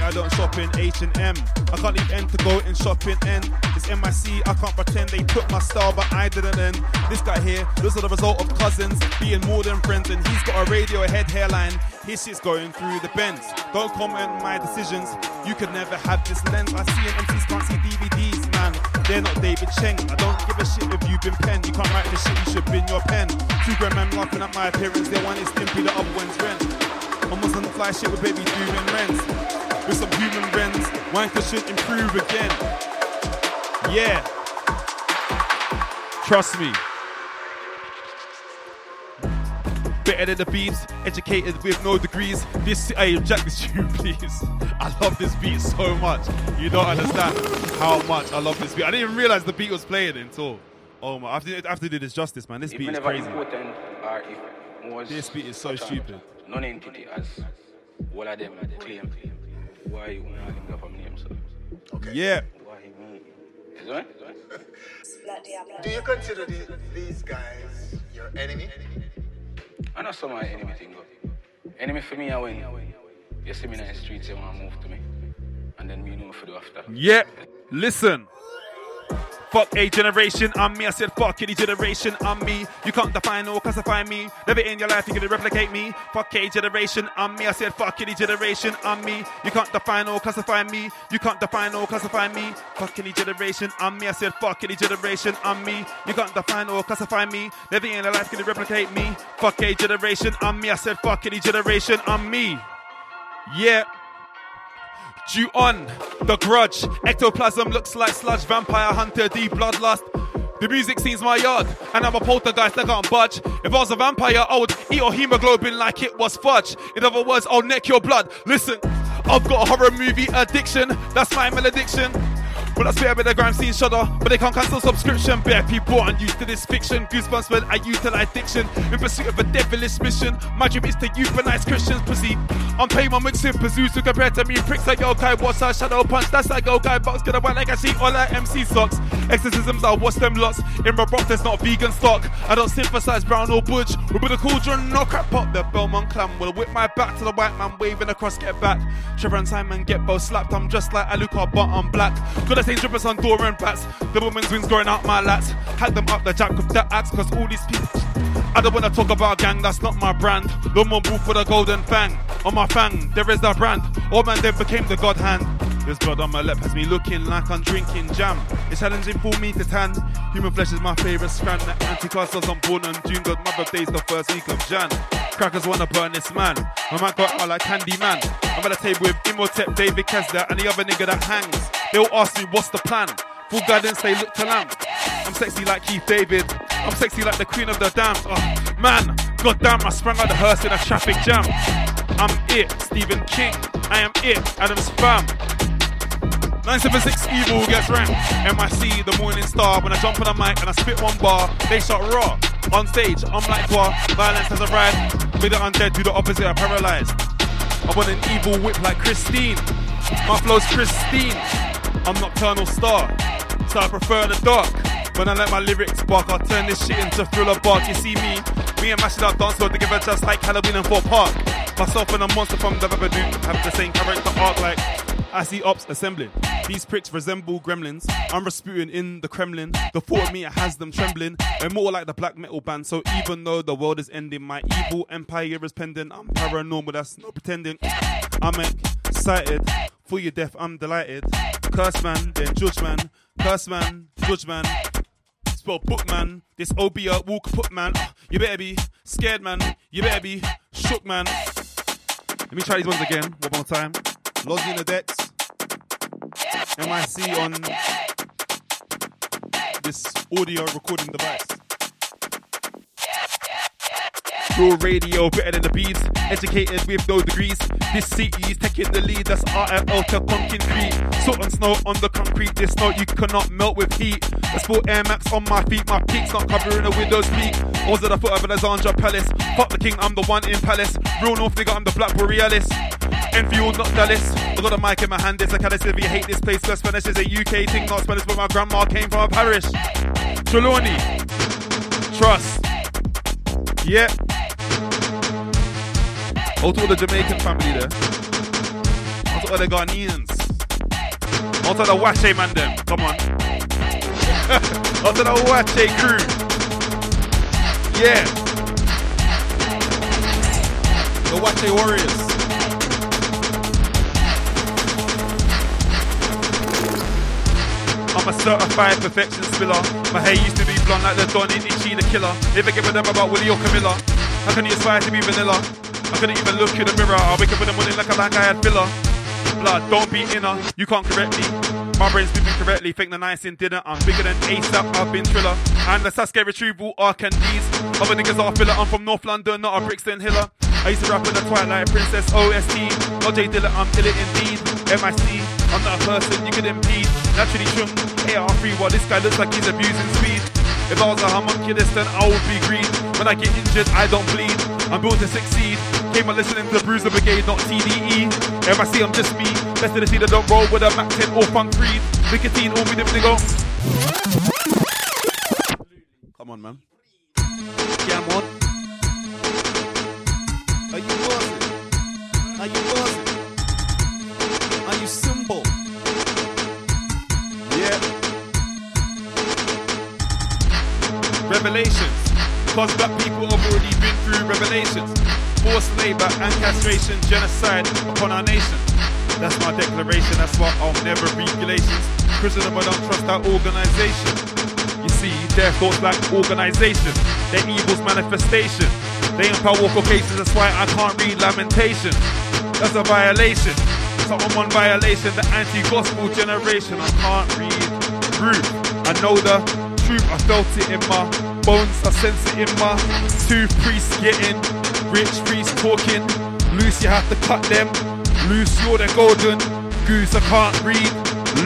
I don't shop in H and M. I can't leave N to go in shopping N. It's MIC. I can't pretend they took my style, but I didn't. End. This guy here, those are the result of cousins being more than friends, and he's got a Radiohead hairline. His shit's going through the bends. Don't comment my decisions. You could never have this lens. I see an MCs can't see DVDs, man. They're not David Cheng. I don't give a shit if you've been penned. You can't write the shit you should bin your pen. Two grand man laughing at my appearance. They one is Stimpy, the other one's Ren. Almost on the fly shit with baby doing rents. With some human rents, wanker should improve again. Yeah. Trust me. Better than the beats, educated with no degrees. This, hey, Jack this tune, [LAUGHS] please. I love this beat so much. You don't understand how much I love this beat. I didn't even realize the beat was playing until. Oh my, I have to, I have to do this justice, man. This beat is crazy.
important or if was
This beat is so stupid.
Non-entity as all of them claim. Why you want to link up from name, so?
Yeah.
Why me? Is it?
Do you consider the, these guys your enemy?
I know some of my enemy thing go. Enemy for me, I when you see me in the streets, you want to move to me. And then me know for do after.
Yeah, listen. Fuck a generation, I'm me. I said fuck any generation, I'm me. You can't define or classify me. Never in your life you can replicate me. Fuck a generation, I'm me. I said fuck any generation, I'm me. You can't define or classify me. You can't define or classify me. Fuck any generation, I'm me. I said fuck any generation, I'm me. You can't define or classify me. Never in your life you replicate me. Fuck a generation, I'm me. I said fuck any generation, I'm me. Yeah. Due on the grudge. Ectoplasm looks like sludge. Vampire hunter, D bloodlust. The music scene's my yard, and I'm a poltergeist that can't budge. If I was a vampire, I would eat your hemoglobin like it was fudge. In other words, I'll neck your blood. Listen, I've got a horror movie addiction. That's my malediction. But that's better with the grime scene shudder. But they can't cancel subscription. Bare people aren't used to this fiction. Goosebumps when I utilize diction in pursuit of a devilish mission. My dream is to euthanize Christians. Proceed. I'm paying my mixing pursuits to compare to me. Pricks like yo guy, what's our shadow punch? That's like yo guy box. Gonna white like I see all like MC socks. Exorcisms, I'll watch them lots. In my broth, there's not vegan stock. I don't synthesize brown or butch. We're with a cauldron, no crap pop. The Belmont clam will whip my back to the white man waving across, get back. Trevor and Simon get both slapped. I'm just like Alucard, but I'm black. Say drippers on door and bats. The woman's wings growing out my lats. Hack them up the jack with the axe, cause all these people. I don't wanna talk about gang, that's not my brand. No more move for the golden fang. On my fang, there is the brand. Old man then became the god hand. This blood on my lip has me looking like I'm drinking jam. It's challenging for me to tan. Human flesh is my favorite strand. Was on born on June, God mother days the first week of Jan. Crackers wanna burn this man. My man got out like Candy Man. I'm at a table with Imhotep, David Kessler, and the other nigga that hangs. They all ask me what's the plan. Full guidance, they look to lamb. I'm sexy like Keith David. I'm sexy like the queen of the damned. Oh, man, goddamn, I sprang out the hearse in a traffic jam. I'm it, Stephen King. I am it, Adam's Spam. 976 Evil gets ranked. MIC, the morning star. When I jump on the mic and I spit one bar, they shot raw. On stage, I'm like war. Violence has arrived. Made the undead do the opposite, are paralyzed. I want an evil whip like Christine. My flow's Christine. I'm nocturnal star, so I prefer the dark. When I let my lyrics spark, I'll turn this shit into thriller bark. You see me, me and Mash It Up dance together just like Halloween and Fort Park. Myself and a monster from the Babadook have the same character arc like I see ops assembling. These pricks resemble gremlins. I'm Rasputin in the Kremlin. The thought of me has them trembling. They're more like the black metal band. So even though the world is ending, my evil empire is pending. I'm paranormal, that's no pretending. I'm excited. For your death, I'm delighted. Curse man, then judge man. Curse man, judge man. Spell book man. This OB walk put man. Uh, You better be scared man. You better be shook man. Let me try these ones again, one more time. Lozzy in the decks. MIC on this audio recording device. Real radio, better than the bees. Educated with no degrees. This city's taking the lead. That's RFL to concrete. Salt and snow on the concrete. This snow you cannot melt with heat. I sport Air Max on my feet. My peaks not covering the windows peak. I was at the foot of Alexandra Palace. Fuck the king, I'm the one in Palace. Real North nigga, I'm the Black Borealis. Enfield, not Dallas. I got a mic in my hand, it's a callous if you hate this place. Cause Spanish is a UK thing, not Spanish, but my grandma came from a parish. Trelawney. Trust. Yeah. Out to all the Jamaican family there. Out to all the Ghanaians. Out to the Wache man them. Come on. [LAUGHS] Out to the Wache crew. Yeah. The Wache Warriors. I'm a certified perfection spiller. My hair used to be blonde like the Don in Ichi the killer. Never give a damn about Willie or Camilla. How can you aspire to be vanilla? I couldn't even look in the mirror. I wake up in the morning like a like I had filler. Blood, don't be inner. You can't correct me. My brain's moving correctly. Think the nice in dinner. I'm bigger than ASAP. I've been thriller. And the Sasuke retrieval arc and these. Other niggas are filler. I'm from North London, not a Brixton Hiller. I used to rap in the Twilight Princess OST. Not J Dilla, I'm ill indeed. MIC, I'm not a person you could impede. Naturally chung, AR3 while this guy looks like he's abusing speed. If I was a homunculus, then I would be green. When I get injured, I don't bleed. I'm built to succeed. Came on listening to Bruiser Brigade, not TDE. MIC, I'm just me. Best of the scene, I don't roll with a Mac 10 or Funk Freed. Nicotine, all me them nigga. Come on, man. Yeah, I'm on. Are you buzzing? Are you buzzing? Are you simple? Yeah. Revelations. Cause black people have already been through revelations. Forced labor and castration, genocide upon our nation. That's my declaration, that's why I'll never read regulations. But i don't trust our organization. You see, their thoughts like organization, their evil's manifestation. They empower cases, that's why I can't read lamentation. That's a violation. So I'm on violation, the anti-gospel generation. I can't read truth. I know the truth, I felt it in my bones, I sense it in my two priests getting rich priests talking. Loose, you have to cut them. Loose, you're the golden goose. I can't read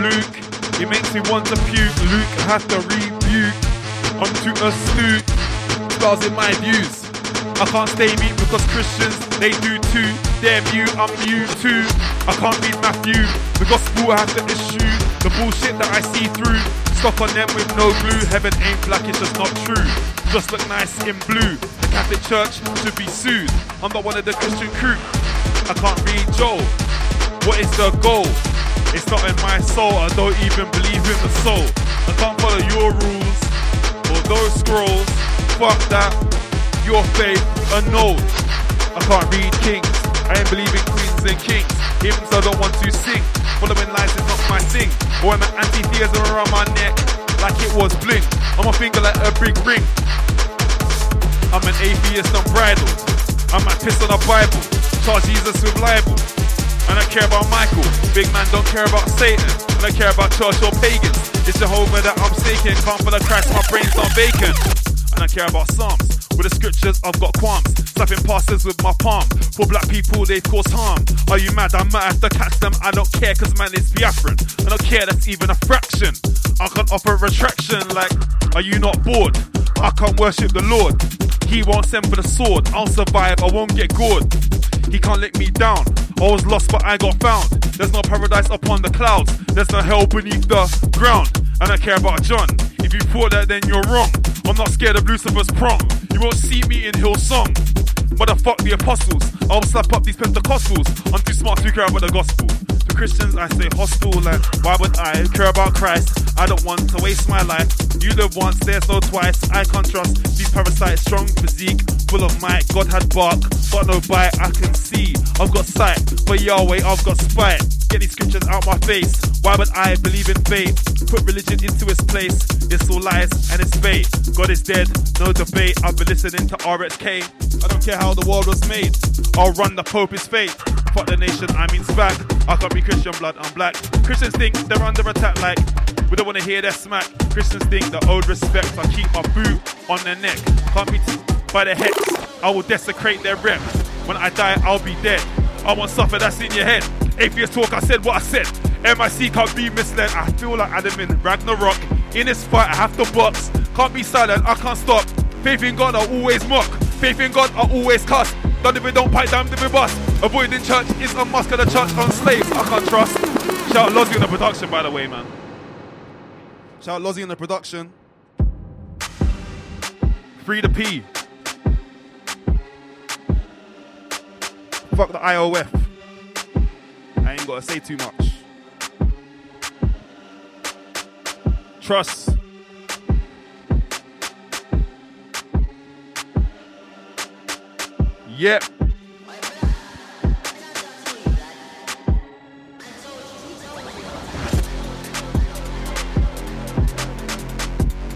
Luke. It makes me want to puke. Luke, I have to rebuke. I'm too astute. Stars in my views. I can't stay mute because Christians, they do too. They're I'm mute too. I can't read Matthew. The gospel I have to issue. The bullshit that I see through. Stuck on them with no glue. Heaven ain't black, it's just not true. Just look nice in blue. The Catholic Church should be sued. I'm not one of the Christian crew. I can't read Joel. What is the goal? It's not in my soul. I don't even believe in the soul. I can't follow your rules or those scrolls. Fuck that. Your faith annulled. I can't read kings. I ain't believing queens and kings. Hymns I don't want to sing. Following lines is not my thing. Am I anti-theism around my neck like it was bling? On my finger like a big ring. I'm an atheist unbridled. I might piss on a Bible. Charge Jesus with libel. I don't care about Michael. Big man don't care about Satan. I don't care about church or pagans. It's Jehovah that I'm seeking. Can't follow Christ, my brain's not vacant. I don't care about Psalms. With the scriptures, I've got qualms. Slapping pastors with my palm. For black people, they cause harm. Are you mad? I might have to catch them. I don't care, cause man, it's Biafran. I don't care, that's even a fraction. I can't offer retraction, like, are you not bored? I can't worship the Lord. He won't send for the sword. I'll survive, I won't get gored. He can't let me down. I was lost, but I got found. There's no paradise upon the clouds. There's no hell beneath the ground. I don't care about John. If you thought that, then you're wrong. I'm not scared of Lucifer's prong. You won't see me in Hillsong. Motherfuck the apostles. I'll slap up these Pentecostals. I'm too smart to care about the gospel. To Christians, I say hostile. Like, why would I care about Christ? I don't want to waste my life. You live once, there's no twice. I can't trust these parasites. Strong physique, full of might. God had bark, but no bite. I can see. I've got sight, but Yahweh, I've got spite. Get these scriptures out my face. Why would I believe in faith? Put religion into its place. It's all lies and it's bait. God is dead, no debate. I've been listening to RXK. I don't care how the world was made. I'll run the Pope is fate. Fuck the nation, I mean back. I can't be Christian blood, I'm black. Christians think they're under attack like we don't wanna hear their smack. Christians think the owed respect. I keep my boot on their neck. Can't be t- by the hex. I will desecrate their rep. When I die, I'll be dead. I won't suffer, that's in your head. Atheist talk, I said what I said. MIC can't be misled. I feel like Adam in Ragnarok. In this fight, I have to box. Can't be silent, I can't stop. Faith in God, I always mock. Faith in God, I always cuss. Done if we don't pipe down, if we bust. Avoiding church is a must, cause the church on slaves, I can't trust. Shout out Lozzy in the production, by the way, man. Shout out Lozzy in the production. Free the P. Fuck the IOF. I ain't gotta say too much. Trust. Yep.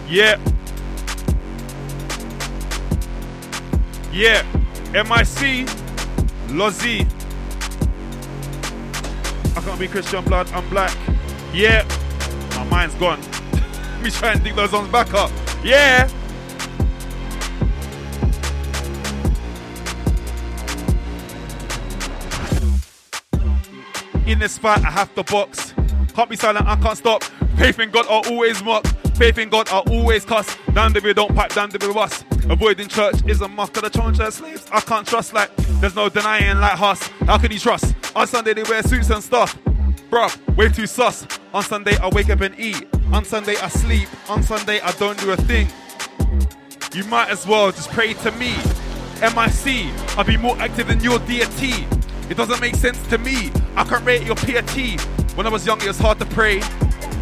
Yep. Yeah. MIC. Lozzy. I can't be Christian blood, I'm black. Yeah. My mind's gone. [LAUGHS] Me try and dig those songs back up. Yeah. In this fight, I have to box. Can't be silent, I can't stop. Faith in God, I'll always mock. Faith in God, I'll always cuss. Down the way, don't pipe down the way, us. Avoiding church is a mark of the church as slaves. I can't trust like there's no denying like us. How can you trust? On Sunday they wear suits and stuff. Bruh, way too sus. On Sunday I wake up and eat. On Sunday I sleep. On Sunday I don't do a thing. You might as well just pray to me. MIC, I'll be more active than your deity. It doesn't make sense to me. I can't rate your piety. When I was young, it was hard to pray.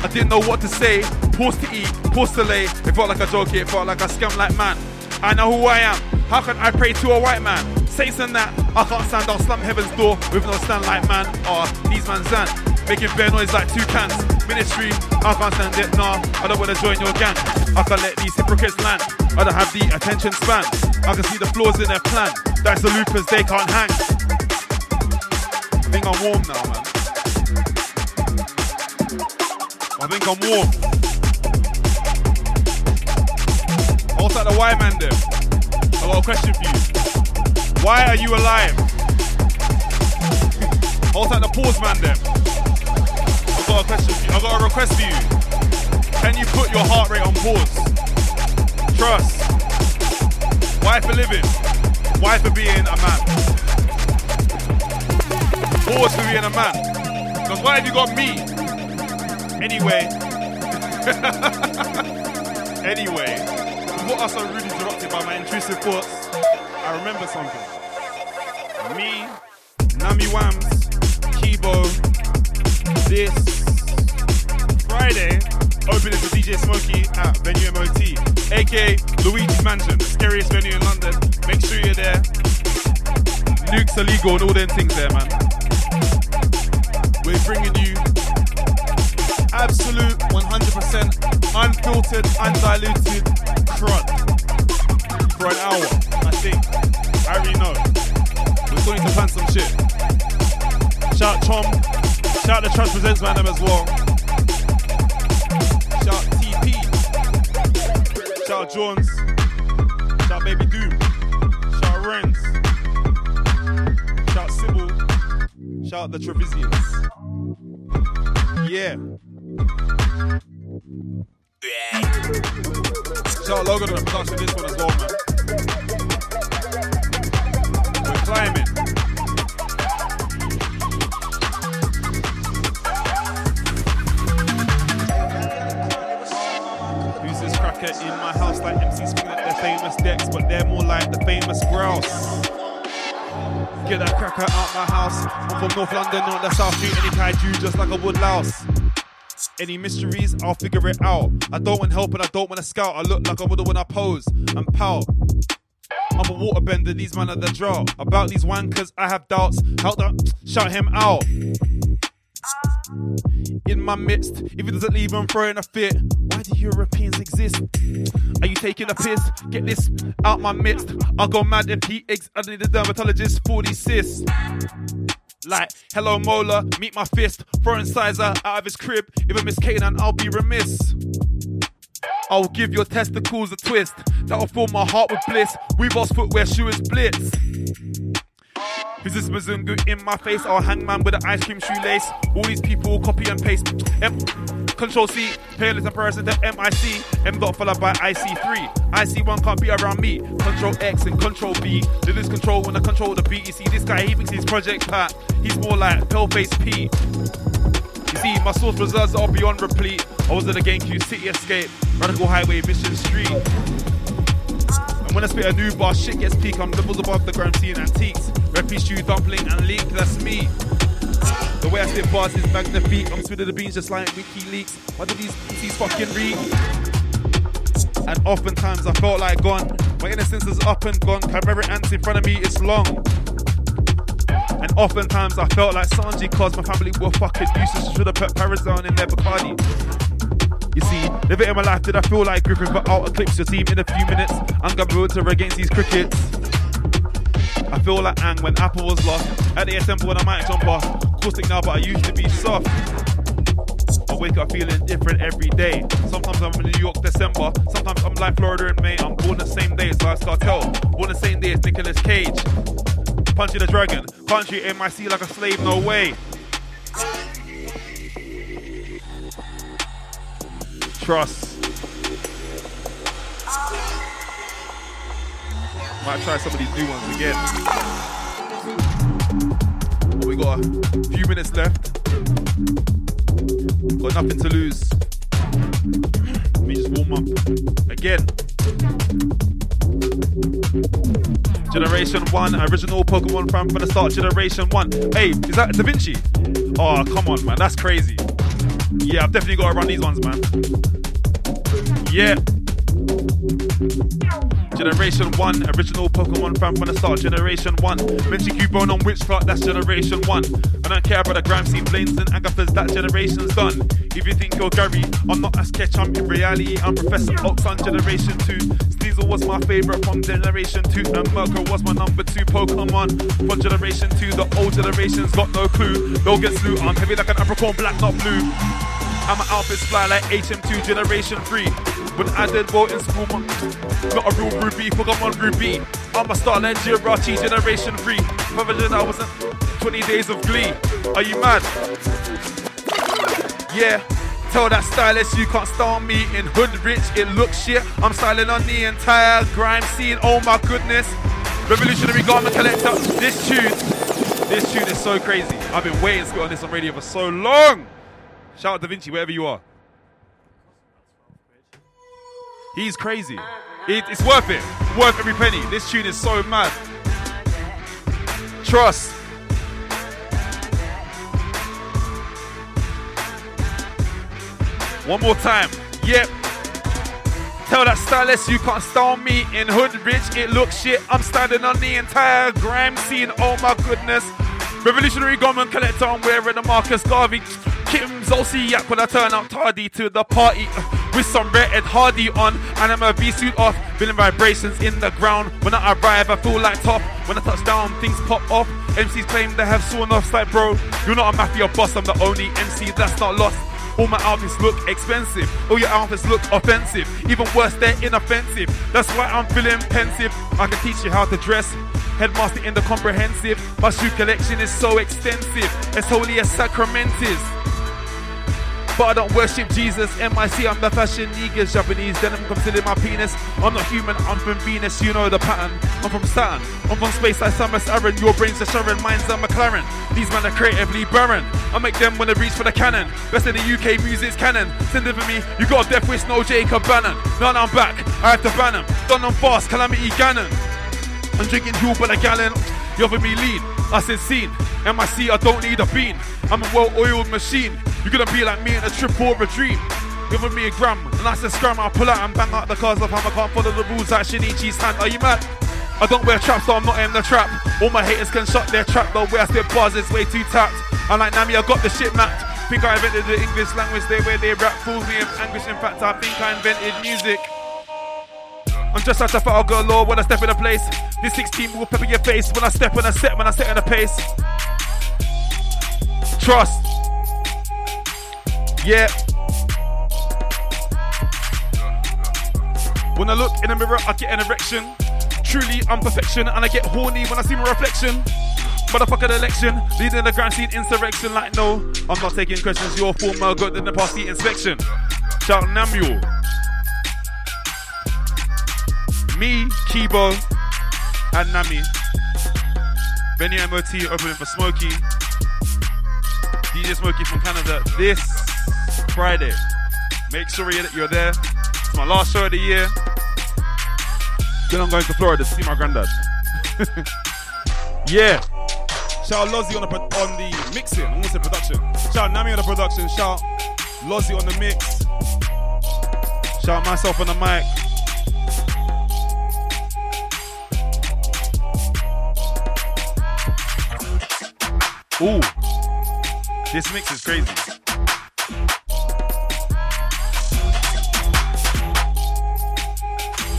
I didn't know what to say. Pause to eat, pause to lay. It felt like a joke, it felt like a scam like man. I know who I am. How can I pray to a white man? Saints and that, I can't stand on slum heaven's door with no stand like man. Or these man's zan, making bare noise like two cans. Ministry, I can't stand it, nah. I don't wanna join your gang. I can't let these hypocrites land. I don't have the attention span. I can see the flaws in their plan. That's the loopers, they can't hang. I think I'm warm now, man. I think I'm warm. What's that the Y man there? I got a question for you. Why are you alive? [LAUGHS] What's that the pause man there? I got a question for you. I got a request for you. Can you put your heart rate on pause? Trust. Why for living? Why for being a man? Pause for being a man. Because why have you got me? Anyway. [LAUGHS] anyway. Before I so rudely interrupted by my intrusive thoughts, I remember something. Me, Nami Wams, Kibo, this Friday, opening for DJ Smokey at Venue MOT, aka Luigi's Mansion, the scariest venue in London. Make sure you're there. Nukes are legal and all them things there, man. We're bringing you absolute 100% unfiltered, undiluted crud for an hour. I think. I already know. We're going to plan some shit. Shout Chom. Shout the Trust Presents man as well. Shout TP. Shout Jones. Shout Baby Doom. Shout Renz. Shout Sybil. Shout the Trevisians. Yeah. Shout Logan to the production this one as well, man. We're climbing. Who's this cracker in my house like MC spinning at their famous decks, but they're more like the famous grouse. Get that cracker out my house. I'm from North London, not the South Street. Any kaiju just like a wood louse. Any mysteries, I'll figure it out. I don't want help and I don't want to scout. I look like I would've when I pose and pout. I'm a waterbender, these man are the drought. About these wankers, I have doubts. Help the shout him out. In my midst, if he doesn't leave, I'm throwing a fit. Why do Europeans exist? Are you taking a piss? Get this out my midst. I'll go mad if he eggs. I need a dermatologist for these cysts. Like, hello Mola, meet my fist. Throwing Sizer out of his crib. If I miss Kanan, I'll be remiss. I'll give your testicles a twist. That'll fill my heart with bliss. Weavers footwear, shoe is blitz. Business Mazungu in my face. I'll with an ice cream shoelace. All these people copy and paste. M- Control C, peerless comparison to MIC. M dot followed by IC3. IC1 can't be around me. Control X and Control B. Do this control when I control the beat. You see, this guy, he thinks he's Project Pat. He's more like Paleface P. You see, my source reserves are beyond replete. I was in the GameCube City Escape, Radical Highway, Mission Street. And when I spit a new bar, shit gets peak. I'm levels above the ground scene antiques. Red stew, dumpling, and leek, that's me. The way I spit bars is magnifique. I'm spitting the beans just like WikiLeaks. Why do these these fucking read? And oftentimes I felt like gone. My innocence is up and gone. Camera ants in front of me, it's long. And oftentimes I felt like Sanji cause my family were fucking useless. Should have put Parozone in their Bacardi. You see, living in my life, did I feel like Griffin, but I'll eclipse your team in a few minutes. I'm gonna to against these crickets. I feel like Aang when Appa was lost. At the assemble when I might jump off. Caustic now, but I used to be soft. I wake up feeling different every day. Sometimes I'm in New York December. Sometimes I'm like Florida in May. I'm born the same day as Last Cartel. Born the same day as Nicolas Cage. Punching the dragon. Country MIC like a slave, no way. Trust. Might try some of these new ones again. But we got a few minutes left. Got nothing to lose. Let me just warm up. Again. Generation 1, original Pokemon fan from the start, Generation 1. Hey, is that Da Vinci? Oh, come on, man, that's crazy. Yeah, I've definitely got to run these ones, man. Yeah. Generation 1, original Pokemon fan from the start, Generation 1. Mention Cubone on Witchcraft, that's Generation 1. I don't care about the grime scene, Blaines and Agathas, that generation's done. If you think you're Gary, I'm not a sketch, I'm in reality, I'm Professor Oak on Generation 2. Sneasel was my favorite from Generation 2, and Murkrow was my number 2 Pokemon from Generation 2. The old generation's got no clue, they'll get slew, I'm heavy like an apricot, black, not blue. And my outfits fly like HM2 Generation 3. When I did well in school, my, not a real Ruby, Pokemon Ruby. I'm a star like Jirachi Generation 3. Further than I wasn't 20 days of glee. Are you mad? Yeah. Tell that stylist you can't style me in hood rich, it looks shit. I'm styling on the entire grime scene, oh my goodness. Revolutionary garment collector, this tune, this tune is so crazy. I've been waiting to get on this on radio for so long. Shout out Da Vinci, wherever you are. He's crazy. It, it's worth it. Worth every penny. This tune is so mad. Trust. One more time. Yep. Tell that stylist you can't style me in hood rich. It looks shit. I'm standing on the entire grime scene. Oh my goodness. Revolutionary garment collector. I'm wearing a Marcus Garvey. Kim Zolciak when I turn up tardy to the party with some red Ed Hardy on and I'm a B suit off, feeling vibrations in the ground. When I arrive, I feel like top. When I touch down, things pop off. MCs claim they have sawn off, like bro. You're not a mafia boss, I'm the only MC that's not lost. All my outfits look expensive. All your outfits look offensive. Even worse, they're inoffensive. That's why I'm feeling pensive. I can teach you how to dress. Headmaster in the comprehensive. My shoe collection is so extensive. It's holy as sacramentist. But I don't worship Jesus. MIC, I'm the fashion niggas. Japanese denim consider my penis. I'm not human, I'm from Venus, you know the pattern. I'm from Saturn, I'm from space like Samus Aran. Your brains are Sharon, mine's a McLaren. These men are creatively barren. I make them wanna reach for the cannon. Best in the UK music's canon. Send it for me, you got a death wish, no Jacob Bannon. Now I'm back, I have to ban him. Done them fast, Calamity Ganon. I'm drinking Huel by the gallon. You offer me lean, I said scene. MIC, I don't need a bean. I'm a well-oiled machine. You're gonna be like me in a trip or a dream. Give me a gram, and I said scram, I'll pull out and bang out the cars of ham. I can't follow the rules like Shinichi's hand. Are you mad? I don't wear traps, so I'm not in the trap. All my haters can shut their trap, the way I spit bars is way too tapped. I'm like Nami, I got the shit mapped. Think I invented the English language, they where they rap fools me in English. In fact, I think I invented music. I'm just such a fat girl law when I step in a place. This 16 will pepper your face when I step when I set, when I set in a pace. Trust. Yeah. When I look in the mirror, I get an erection. Truly, I'm perfection, and I get horny when I see my reflection. Motherfucker election, leading the grand scene insurrection. Like, no, I'm not taking questions. Your former got in the past the inspection. Shout Namuel. Me, Kibo, and Nami. Venue MOT opening for Smokey. DJ Smokey from Canada this Friday. Make sure you're there. It's my last show of the year. Then I'm going to Florida to see my granddad. [LAUGHS] yeah. Shout out Lozzy on the on the mixing. I want to say production. Shout out Nami on the production. Shout out Lozzy on the mix. Shout out myself on the mic. Ooh, this mix is crazy. I'm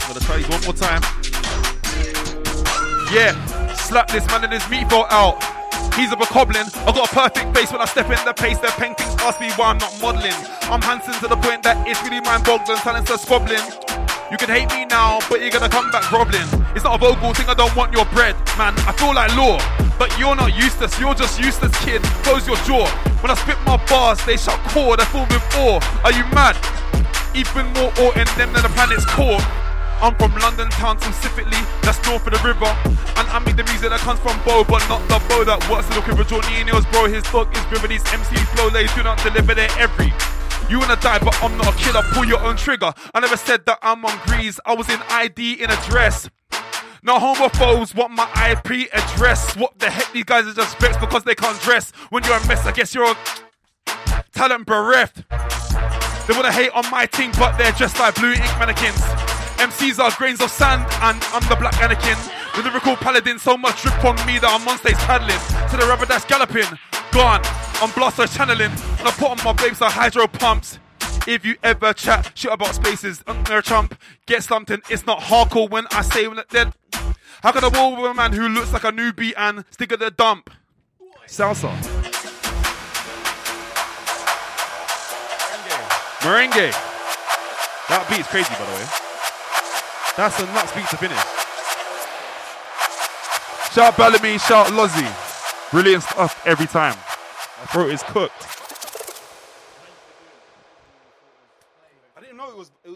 gonna try it one more time. Yeah, slap this man and his meatball out. He's a bokoblin. I got a perfect face when I step in the pace. Their paintings ask me why I'm not modeling. I'm handsome to the point that it's really mind boggling. Talents are squabbling. You can hate me now, but you're gonna come back groveling. It's not a vocal thing, I don't want your bread, man. I feel like law, but you're not useless, you're just useless, kid. Close your jaw. When I spit my bars, they shut core, they're full with awe. Are you mad? Even more awe in them than the planet's core. I'm from London town specifically, that's north of the river. And I make the music that comes from Bo, but not the Bo that works looking for Jornino's bro. His dog is river, these MC flow, lays do not deliver their every. You wanna die, but I'm not a killer. Pull your own trigger. I never said that I'm on grease. I was in ID in a dress. No homophobes want my IP address. What the heck? These guys are just vexed because they can't dress. When you're a mess, I guess you're a talent bereft. They wanna hate on my team, but they're just like blue ink mannequins. MCs are grains of sand, and I'm the black Anakin. The lyrical paladin, so much drip on me that I'm on stage paddling. To the rubber that's galloping, gone. I'm blaster channeling, and I put on my babes like hydro pumps. If you ever chat shit about spaces, under a chump, get something. It's not hardcore when I say when they're. How can I war with a man who looks like a newbie and stick at the dump? Salsa. Merengue. That beat's crazy, by the way. That's a nuts beat to finish. Shout out Balamii, shout out Lozzy. Brilliant stuff every time. My throat is cooked.